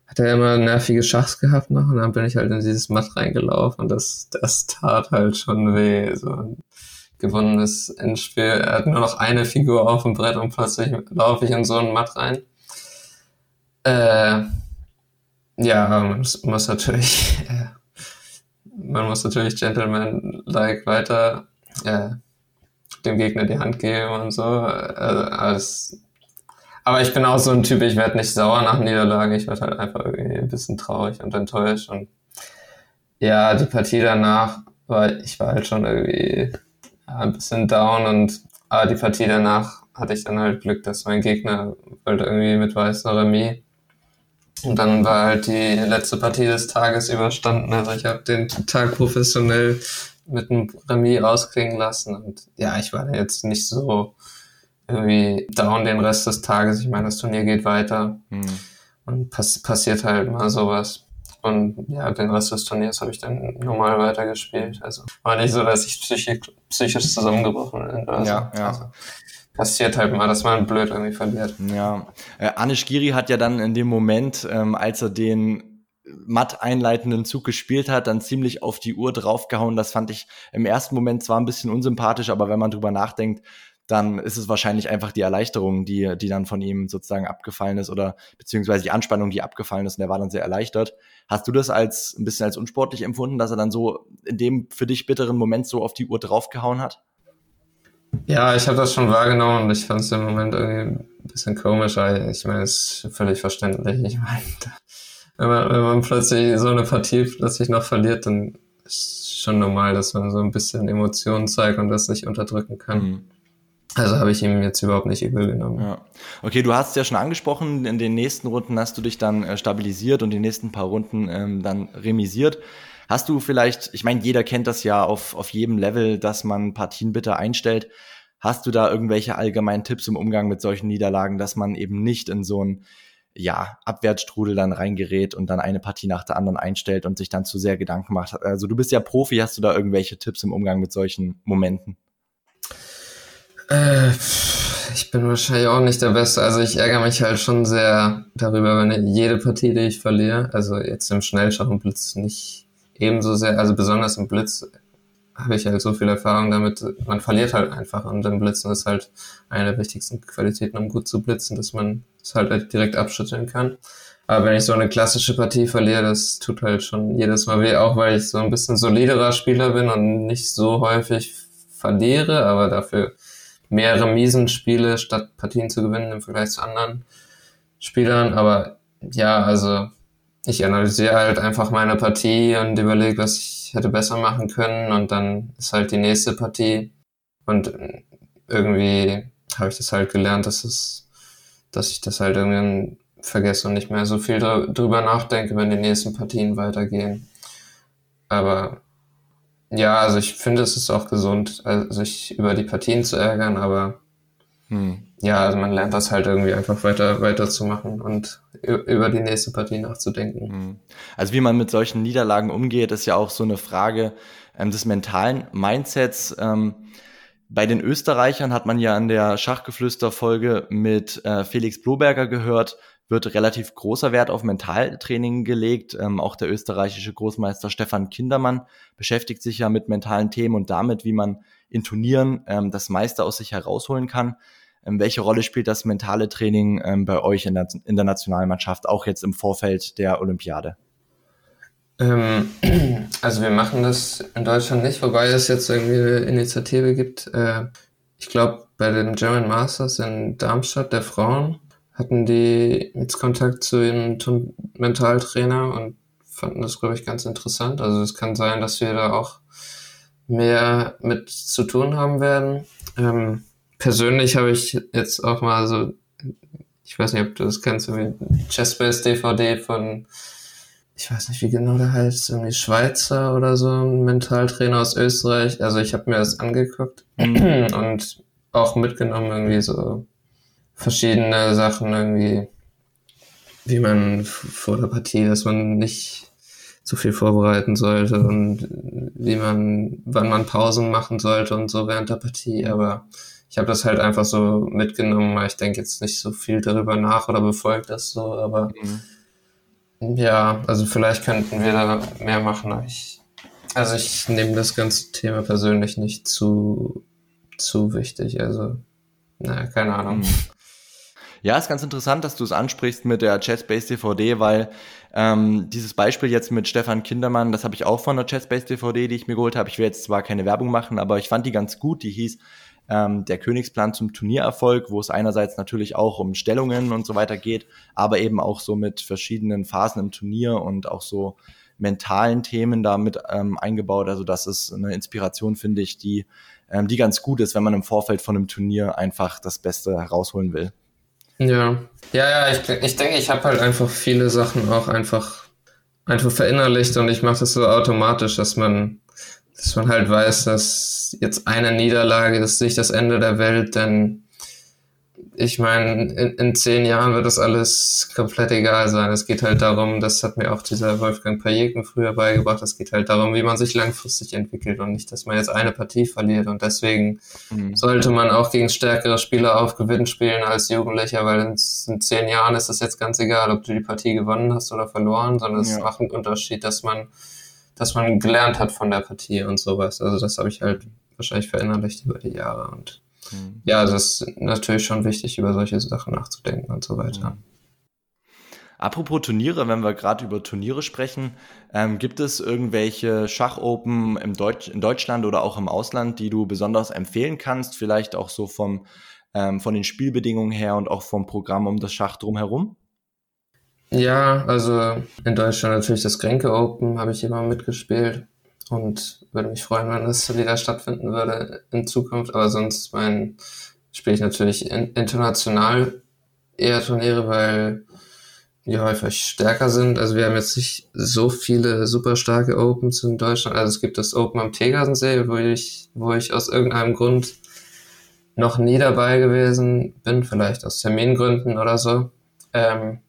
hat er immer nervige Schachs gehabt noch und dann bin ich halt in dieses Matt reingelaufen und das, das tat halt schon weh. So ein gewonnenes Endspiel. Er hat nur noch eine Figur auf dem Brett und plötzlich laufe ich in so ein Matt rein. Äh, ja, man muss, natürlich, äh, man muss natürlich Gentleman-like weiter äh, dem Gegner die Hand geben und so. Also. Aber ich bin auch so ein Typ, ich werde nicht sauer nach Niederlage, ich werde halt einfach irgendwie ein bisschen traurig und enttäuscht. Und ja, die Partie danach war, ich war halt schon irgendwie ja, ein bisschen down und aber die Partie danach hatte ich dann halt Glück, dass mein Gegner wollte irgendwie mit weißer Remis. Und dann war halt die letzte Partie des Tages überstanden. Also ich habe den Tag professionell mit einem Remis ausklingen lassen. Und ja, ich war jetzt nicht so irgendwie down den Rest des Tages. Ich meine, das Turnier geht weiter mhm. und pass passiert halt mal sowas. Und ja, den Rest des Turniers habe ich dann normal weitergespielt. Also war nicht so, dass ich psychisch, psychisch zusammengebrochen bin. Oder ja, ja. Also, passiert halt mal, dass man blöd irgendwie verliert. Ja, äh, Anish Giri hat ja dann in dem Moment, ähm, als er den matt einleitenden Zug gespielt hat, dann ziemlich auf die Uhr draufgehauen. Das fand ich im ersten Moment zwar ein bisschen unsympathisch, aber wenn man drüber nachdenkt, dann ist es wahrscheinlich einfach die Erleichterung, die, die dann von ihm sozusagen abgefallen ist oder beziehungsweise die Anspannung, die abgefallen ist und er war dann sehr erleichtert. Hast du das als ein bisschen als unsportlich empfunden, dass er dann so in dem für dich bitteren Moment so auf die Uhr draufgehauen hat? Ja, ich habe das schon wahrgenommen und ich fand es im Moment irgendwie ein bisschen komisch. Ich meine, es ist völlig verständlich. Ich meine, wenn man, wenn man plötzlich so eine Partie plötzlich noch verliert, dann ist schon normal, dass man so ein bisschen Emotionen zeigt und das nicht unterdrücken kann. Mhm. Also habe ich ihm jetzt überhaupt nicht übel genommen. Ja. Okay, du hast es ja schon angesprochen, in den nächsten Runden hast du dich dann äh, stabilisiert und die nächsten paar Runden ähm, dann remisiert. Hast du vielleicht, ich meine, jeder kennt das ja auf, auf jedem Level, dass man Partien bitte einstellt. Hast du da irgendwelche allgemeinen Tipps im Umgang mit solchen Niederlagen, dass man eben nicht in so ein ja, Abwärtsstrudel dann reingerät und dann eine Partie nach der anderen einstellt und sich dann zu sehr Gedanken macht. Also du bist ja Profi, hast du da irgendwelche Tipps im Umgang mit solchen Momenten? Äh, ich bin wahrscheinlich auch nicht der Beste. Also ich ärgere mich halt schon sehr darüber, wenn jede Partie, die ich verliere, also jetzt im Schnellschach und Blitz nicht ebenso sehr, also besonders im Blitz habe ich halt so viel Erfahrung damit, man verliert halt einfach und im Blitzen ist halt eine der wichtigsten Qualitäten, um gut zu blitzen, dass man es halt direkt abschütteln kann. Aber wenn ich so eine klassische Partie verliere, das tut halt schon jedes Mal weh, auch weil ich so ein bisschen soliderer Spieler bin und nicht so häufig verliere, aber dafür mehrere Miesen spiele, statt Partien zu gewinnen im Vergleich zu anderen Spielern. Aber ja, also ich analysiere halt einfach meine Partie und überlege, was ich hätte besser machen können und dann ist halt die nächste Partie und irgendwie habe ich das halt gelernt, dass es, dass ich das halt irgendwann vergesse und nicht mehr so viel drüber nachdenke, wenn die nächsten Partien weitergehen. Aber ja, also ich finde, es ist auch gesund, also sich über die Partien zu ärgern, aber hm. ja, also man lernt das halt irgendwie einfach weiter, weiter zu machen und über die nächste Partie nachzudenken. Hm. Also wie man mit solchen Niederlagen umgeht, ist ja auch so eine Frage ähm, des mentalen Mindsets. Ähm, bei den Österreichern hat man ja in der Schachgeflüster-Folge mit äh, Felix Bloberger gehört, wird relativ großer Wert auf Mentaltraining gelegt. Ähm, auch der österreichische Großmeister Stefan Kindermann beschäftigt sich ja mit mentalen Themen und damit, wie man in Turnieren ähm, das meiste aus sich herausholen kann. Ähm, welche Rolle spielt das mentale Training ähm, bei euch in der, in der Nationalmannschaft, auch jetzt im Vorfeld der Olympiade? Ähm, also wir machen das in Deutschland nicht, wobei es jetzt irgendwie eine Initiative gibt. Äh, ich glaube, bei den German Masters in Darmstadt der Frauen hatten die jetzt Kontakt zu einem Mentaltrainer und fanden das, glaube ich, ganz interessant. Also es kann sein, dass wir da auch mehr mit zu tun haben werden. Persönlich habe ich jetzt auch mal so, ich weiß nicht, ob du das kennst, Chessbase DVD von, ich weiß nicht, wie genau der heißt, irgendwie Schweizer oder so, ein Mentaltrainer aus Österreich. Also ich habe mir das angeguckt mhm. und auch mitgenommen, irgendwie so verschiedene Sachen irgendwie, wie man vor der Partie, dass man nicht zu viel vorbereiten sollte und wie man, wann man Pausen machen sollte und so während der Partie. Aber ich habe das halt einfach so mitgenommen, weil ich denke jetzt nicht so viel darüber nach oder befolgt das so, aber mhm. ja, also vielleicht könnten wir da mehr machen. Ich, also ich nehme das ganze Thema persönlich nicht zu, zu wichtig. Also, naja, keine Ahnung. Mhm. Ja, ist ganz interessant, dass du es ansprichst mit der Chessbase DVD, weil ähm, dieses Beispiel jetzt mit Stefan Kindermann, das habe ich auch von der Chessbase DVD, die ich mir geholt habe. Ich will jetzt zwar keine Werbung machen, aber ich fand die ganz gut. Die hieß ähm, der Königsplan zum Turniererfolg, wo es einerseits natürlich auch um Stellungen und so weiter geht, aber eben auch so mit verschiedenen Phasen im Turnier und auch so mentalen Themen damit ähm, eingebaut. Also das ist eine Inspiration, finde ich, die, ähm, die ganz gut ist, wenn man im Vorfeld von einem Turnier einfach das Beste herausholen will. Ja, ja, ja, ich, ich denke, ich habe halt einfach viele Sachen auch einfach, einfach verinnerlicht und ich mache das so automatisch, dass man, dass man halt weiß, dass jetzt eine Niederlage ist nicht das Ende der Welt, denn ich meine, in, in, zehn Jahren wird das alles komplett egal sein. Es geht halt darum, das hat mir auch dieser Wolfgang Pajeken früher beigebracht, es geht halt darum, wie man sich langfristig entwickelt und nicht, dass man jetzt eine Partie verliert. Und deswegen mhm. sollte man auch gegen stärkere Spieler auf Gewinn spielen als Jugendlicher, weil in, in, zehn Jahren ist es jetzt ganz egal, ob du die Partie gewonnen hast oder verloren, sondern es ja. macht einen Unterschied, dass man, dass man gelernt hat von der Partie und sowas. Also das habe ich halt wahrscheinlich verinnerlicht über die Jahre und Mhm. Ja, es ist natürlich schon wichtig, über solche Sachen nachzudenken und so weiter. Mhm. Apropos Turniere, wenn wir gerade über Turniere sprechen, ähm, gibt es irgendwelche Schachopen im Deutsch, in Deutschland oder auch im Ausland, die du besonders empfehlen kannst? Vielleicht auch so vom, ähm, von den Spielbedingungen her und auch vom Programm um das Schach drumherum? Ja, also in Deutschland natürlich das Grenke Open habe ich immer mitgespielt und würde mich freuen, wenn das wieder stattfinden würde in Zukunft. Aber sonst mein, spiele ich natürlich in, international eher Turniere, weil die häufig stärker sind. Also wir haben jetzt nicht so viele super starke Opens in Deutschland. Also es gibt das Open am Tegersensee, wo ich, wo ich aus irgendeinem Grund noch nie dabei gewesen bin, vielleicht aus Termingründen oder so. Ähm,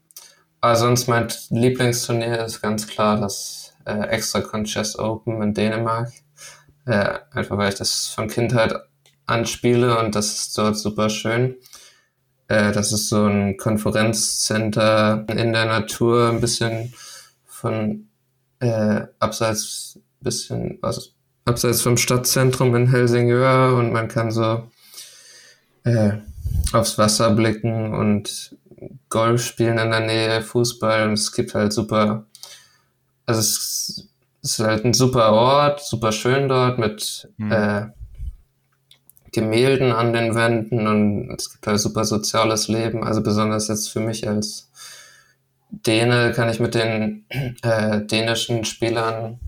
aber sonst mein Lieblingsturnier ist ganz klar das äh, extra Chess Open in Dänemark. Äh, einfach weil ich das von Kindheit anspiele und das ist dort super schön. Äh, das ist so ein Konferenzcenter in der Natur, ein bisschen von äh, abseits, bisschen, also abseits vom Stadtzentrum in Helsingör und man kann so äh, aufs Wasser blicken und Golf spielen in der Nähe, Fußball und es gibt halt super also es ist halt ein super Ort, super schön dort mit mhm. äh, Gemälden an den Wänden und es gibt halt super soziales Leben. Also besonders jetzt für mich als Däne kann ich mit den äh, dänischen Spielern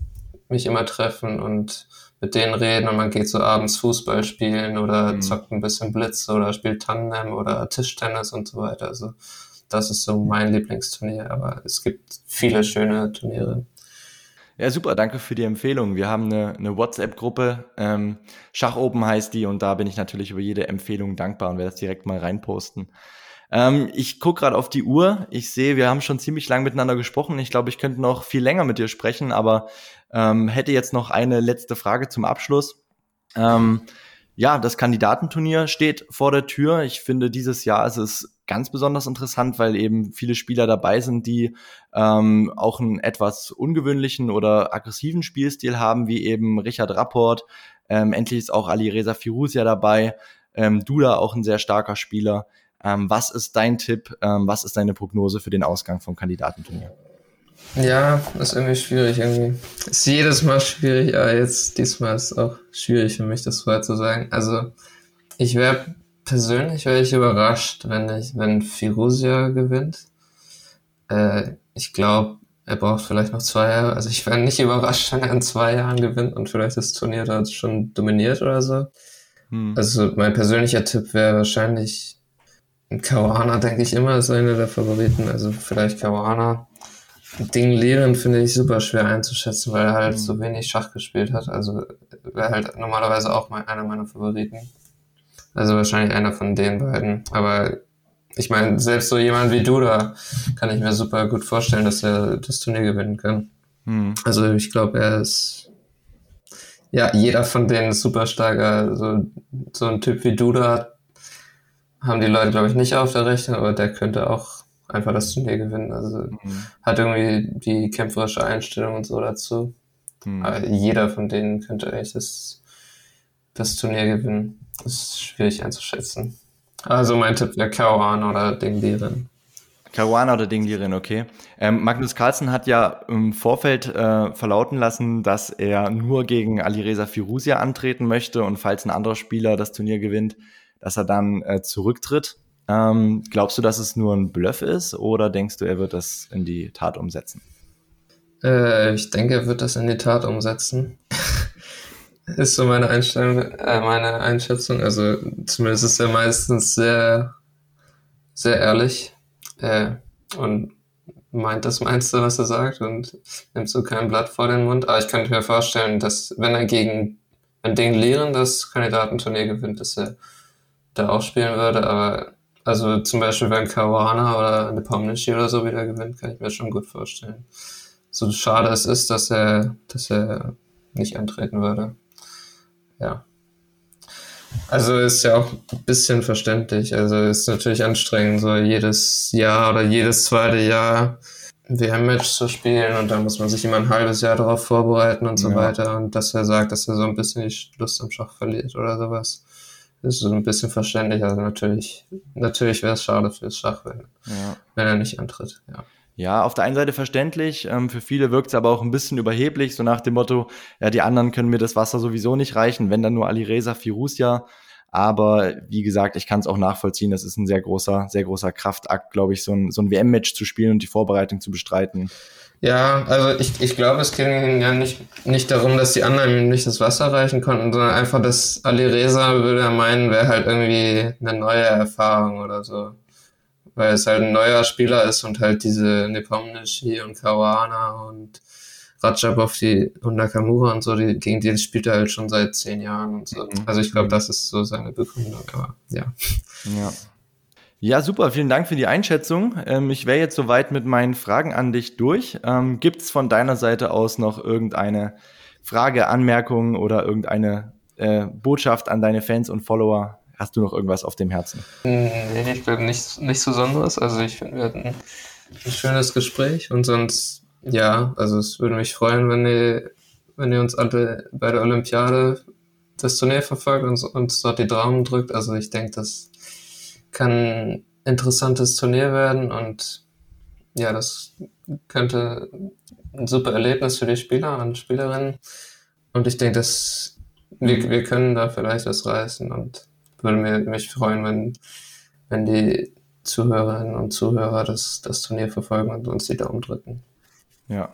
mich immer treffen und mit denen reden und man geht so abends Fußball spielen oder mhm. zockt ein bisschen Blitz oder spielt Tandem oder Tischtennis und so weiter. Also das ist so mein Lieblingsturnier, aber es gibt viele schöne Turniere. Ja, super, danke für die Empfehlung. Wir haben eine, eine WhatsApp-Gruppe, ähm, Schachopen heißt die, und da bin ich natürlich über jede Empfehlung dankbar und werde das direkt mal reinposten. Ähm, ich gucke gerade auf die Uhr. Ich sehe, wir haben schon ziemlich lang miteinander gesprochen. Ich glaube, ich könnte noch viel länger mit dir sprechen, aber ähm, hätte jetzt noch eine letzte Frage zum Abschluss. Ähm, ja, das Kandidatenturnier steht vor der Tür. Ich finde, dieses Jahr ist es ganz besonders interessant, weil eben viele Spieler dabei sind, die ähm, auch einen etwas ungewöhnlichen oder aggressiven Spielstil haben, wie eben Richard Rapport. Ähm, endlich ist auch Ali Reza Firouzja dabei. Ähm, Duda auch ein sehr starker Spieler. Ähm, was ist dein Tipp? Ähm, was ist deine Prognose für den Ausgang vom Kandidatenturnier? Ja, ist irgendwie schwierig irgendwie. Ist jedes Mal schwierig, aber jetzt diesmal ist es auch schwierig für mich, das vorher zu sagen. Also ich wäre persönlich wäre ich überrascht, wenn ich, wenn Firusia gewinnt. Äh, ich glaube, er braucht vielleicht noch zwei Jahre. Also ich wäre nicht überrascht, wenn er in zwei Jahren gewinnt und vielleicht das Turnier da schon dominiert oder so. Hm. Also mein persönlicher Tipp wäre wahrscheinlich Caruana, denke ich immer, ist einer der Favoriten. Also vielleicht Caruana. Ding Lehren finde ich super schwer einzuschätzen, weil er halt hm. so wenig Schach gespielt hat. Also wäre halt normalerweise auch mein, einer meiner Favoriten. Also wahrscheinlich einer von den beiden. Aber ich meine, selbst so jemand wie du da kann ich mir super gut vorstellen, dass er das Turnier gewinnen kann. Hm. Also ich glaube, er ist ja jeder von denen ist super starker. So, so ein Typ wie du da haben die Leute, glaube ich, nicht auf der Rechnung, aber der könnte auch einfach das Turnier gewinnen. Also mhm. hat irgendwie die kämpferische Einstellung und so dazu. Mhm. Aber jeder von denen könnte eigentlich das, das Turnier gewinnen. Das ist schwierig einzuschätzen. Also mein Tipp wäre Caruana oder Ding Liren. Caruana oder Ding Liren, okay. Ähm, Magnus Carlsen hat ja im Vorfeld äh, verlauten lassen, dass er nur gegen Alireza Firusia antreten möchte und falls ein anderer Spieler das Turnier gewinnt, dass er dann äh, zurücktritt. Ähm, glaubst du, dass es nur ein Bluff ist oder denkst du, er wird das in die Tat umsetzen? Äh, ich denke, er wird das in die Tat umsetzen. ist so meine Einstellung, äh, meine Einschätzung. Also zumindest ist er meistens sehr, sehr ehrlich äh, und meint das Meinste, was er sagt und nimmt so kein Blatt vor den Mund. Aber ich könnte mir vorstellen, dass wenn er gegen ein Ding Lehren das Kandidatenturnier gewinnt, dass er da auch spielen würde. Aber also zum Beispiel wenn Caruana oder Nepomniachtchi oder so wieder gewinnt, kann ich mir schon gut vorstellen. So schade es ist, dass er, dass er nicht antreten würde ja. Also ist ja auch ein bisschen verständlich. Also ist natürlich anstrengend, so jedes Jahr oder jedes zweite Jahr WM-Match zu spielen und da muss man sich immer ein halbes Jahr darauf vorbereiten und so ja. weiter. Und dass er sagt, dass er so ein bisschen die Lust am Schach verliert oder sowas, ist so ein bisschen verständlich. Also natürlich, natürlich wäre es schade fürs Schach, wenn, ja. wenn er nicht antritt. Ja. Ja, auf der einen Seite verständlich, ähm, für viele wirkt es aber auch ein bisschen überheblich, so nach dem Motto, ja, die anderen können mir das Wasser sowieso nicht reichen, wenn dann nur Alireza Firusia. Aber wie gesagt, ich kann es auch nachvollziehen, das ist ein sehr großer, sehr großer Kraftakt, glaube ich, so ein, so ein WM-Match zu spielen und die Vorbereitung zu bestreiten. Ja, also ich, ich glaube, es ging ja nicht, nicht darum, dass die anderen ihm nicht das Wasser reichen konnten, sondern einfach, dass Alireza würde er meinen, wäre halt irgendwie eine neue Erfahrung oder so weil es halt ein neuer Spieler ist und halt diese Nepomniachtchi und Kawana und Rajabov die, und Nakamura und so, die, gegen die spielt er halt schon seit zehn Jahren und so. Mhm. Also ich glaube, das ist so seine Begründung, aber ja. Ja. Ja, super. Vielen Dank für die Einschätzung. Ähm, ich wäre jetzt soweit mit meinen Fragen an dich durch. Ähm, Gibt es von deiner Seite aus noch irgendeine Frage, Anmerkung oder irgendeine äh, Botschaft an deine Fans und Follower, Hast du noch irgendwas auf dem Herzen? Nee, ich glaube nichts, nichts Besonderes. Also ich finde, wir hatten ein schönes Gespräch und sonst, ja, also es würde mich freuen, wenn ihr, wenn ihr uns alle bei der Olympiade das Turnier verfolgt und uns dort die Daumen drückt. Also ich denke, das kann interessantes Turnier werden und ja, das könnte ein super Erlebnis für die Spieler und Spielerinnen. Und ich denke, dass wir, wir können da vielleicht was reißen und würde mir, mich freuen, wenn, wenn die Zuhörerinnen und Zuhörer das, das Turnier verfolgen und uns die Daumen drücken. Ja.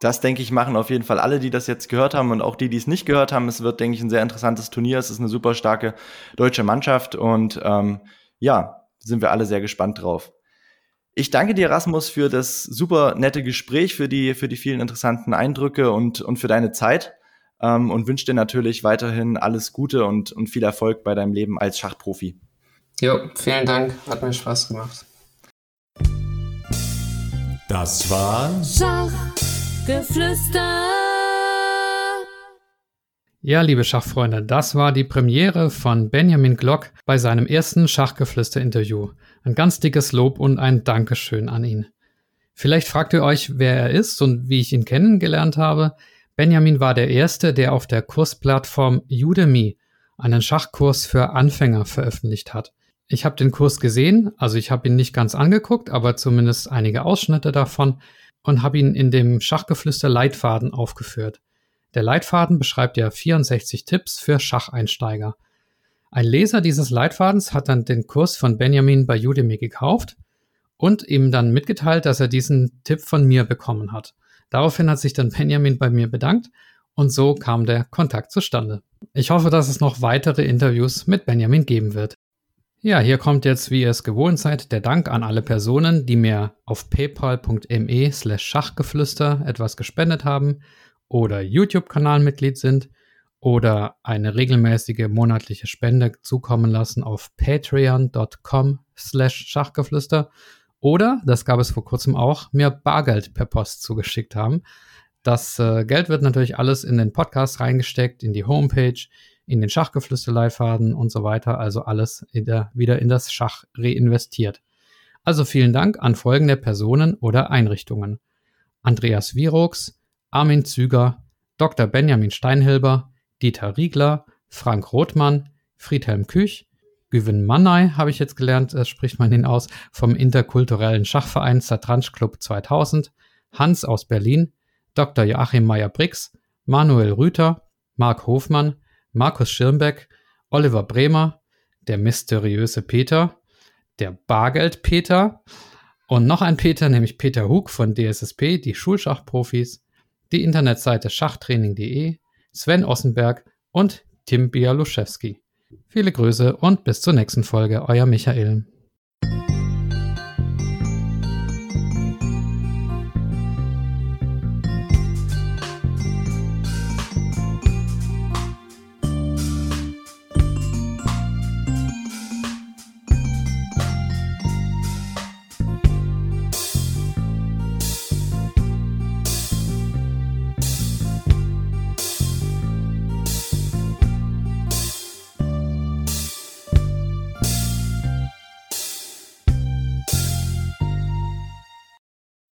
Das, denke ich, machen auf jeden Fall alle, die das jetzt gehört haben und auch die, die es nicht gehört haben. Es wird, denke ich, ein sehr interessantes Turnier. Es ist eine super starke deutsche Mannschaft und ähm, ja, sind wir alle sehr gespannt drauf. Ich danke dir, Rasmus, für das super nette Gespräch, für die, für die vielen interessanten Eindrücke und, und für deine Zeit ähm, und wünsche dir natürlich weiterhin alles Gute und, und viel Erfolg bei deinem Leben als Schachprofi. Jo, vielen Dank, hat mir Spaß gemacht. Das war Schachgeflüster. Ja, liebe Schachfreunde, das war die Premiere von Benjamin Glock bei seinem ersten Schachgeflüster-Interview. Ein ganz dickes Lob und ein Dankeschön an ihn. Vielleicht fragt ihr euch, wer er ist und wie ich ihn kennengelernt habe. Benjamin war der Erste, der auf der Kursplattform Udemy einen Schachkurs für Anfänger veröffentlicht hat. Ich habe den Kurs gesehen, also ich habe ihn nicht ganz angeguckt, aber zumindest einige Ausschnitte davon und habe ihn in dem Schachgeflüster Leitfaden aufgeführt. Der Leitfaden beschreibt ja 64 Tipps für Schacheinsteiger. Ein Leser dieses Leitfadens hat dann den Kurs von Benjamin bei Udemy gekauft und ihm dann mitgeteilt, dass er diesen Tipp von mir bekommen hat. Daraufhin hat sich dann Benjamin bei mir bedankt und so kam der Kontakt zustande. Ich hoffe, dass es noch weitere Interviews mit Benjamin geben wird. Ja, hier kommt jetzt, wie ihr es gewohnt seid, der Dank an alle Personen, die mir auf paypal.me slash Schachgeflüster etwas gespendet haben oder YouTube-Kanalmitglied sind oder eine regelmäßige monatliche Spende zukommen lassen auf patreon.com slash Schachgeflüster oder, das gab es vor kurzem auch, mir Bargeld per Post zugeschickt haben. Das äh, Geld wird natürlich alles in den Podcast reingesteckt, in die Homepage, in den Schachgeflüster-Leitfaden und so weiter. Also alles in der, wieder in das Schach reinvestiert. Also vielen Dank an folgende Personen oder Einrichtungen. Andreas Virox, Armin Züger, Dr. Benjamin Steinhilber, Dieter Riegler, Frank Rothmann, Friedhelm Küch, Güven Mannay habe ich jetzt gelernt, äh, spricht man ihn aus, vom interkulturellen Schachverein Satranj Club 2000, Hans aus Berlin, Dr. Joachim Meyer-Brix, Manuel Rüther, Marc Hofmann, Markus Schirmbeck, Oliver Bremer, der mysteriöse Peter, der Bargeld Peter und noch ein Peter, nämlich Peter Hug von DSSP, die Schulschachprofis, die Internetseite schachtraining.de, Sven Ossenberg und Tim Bialuszewski. Viele Grüße und bis zur nächsten Folge, euer Michael.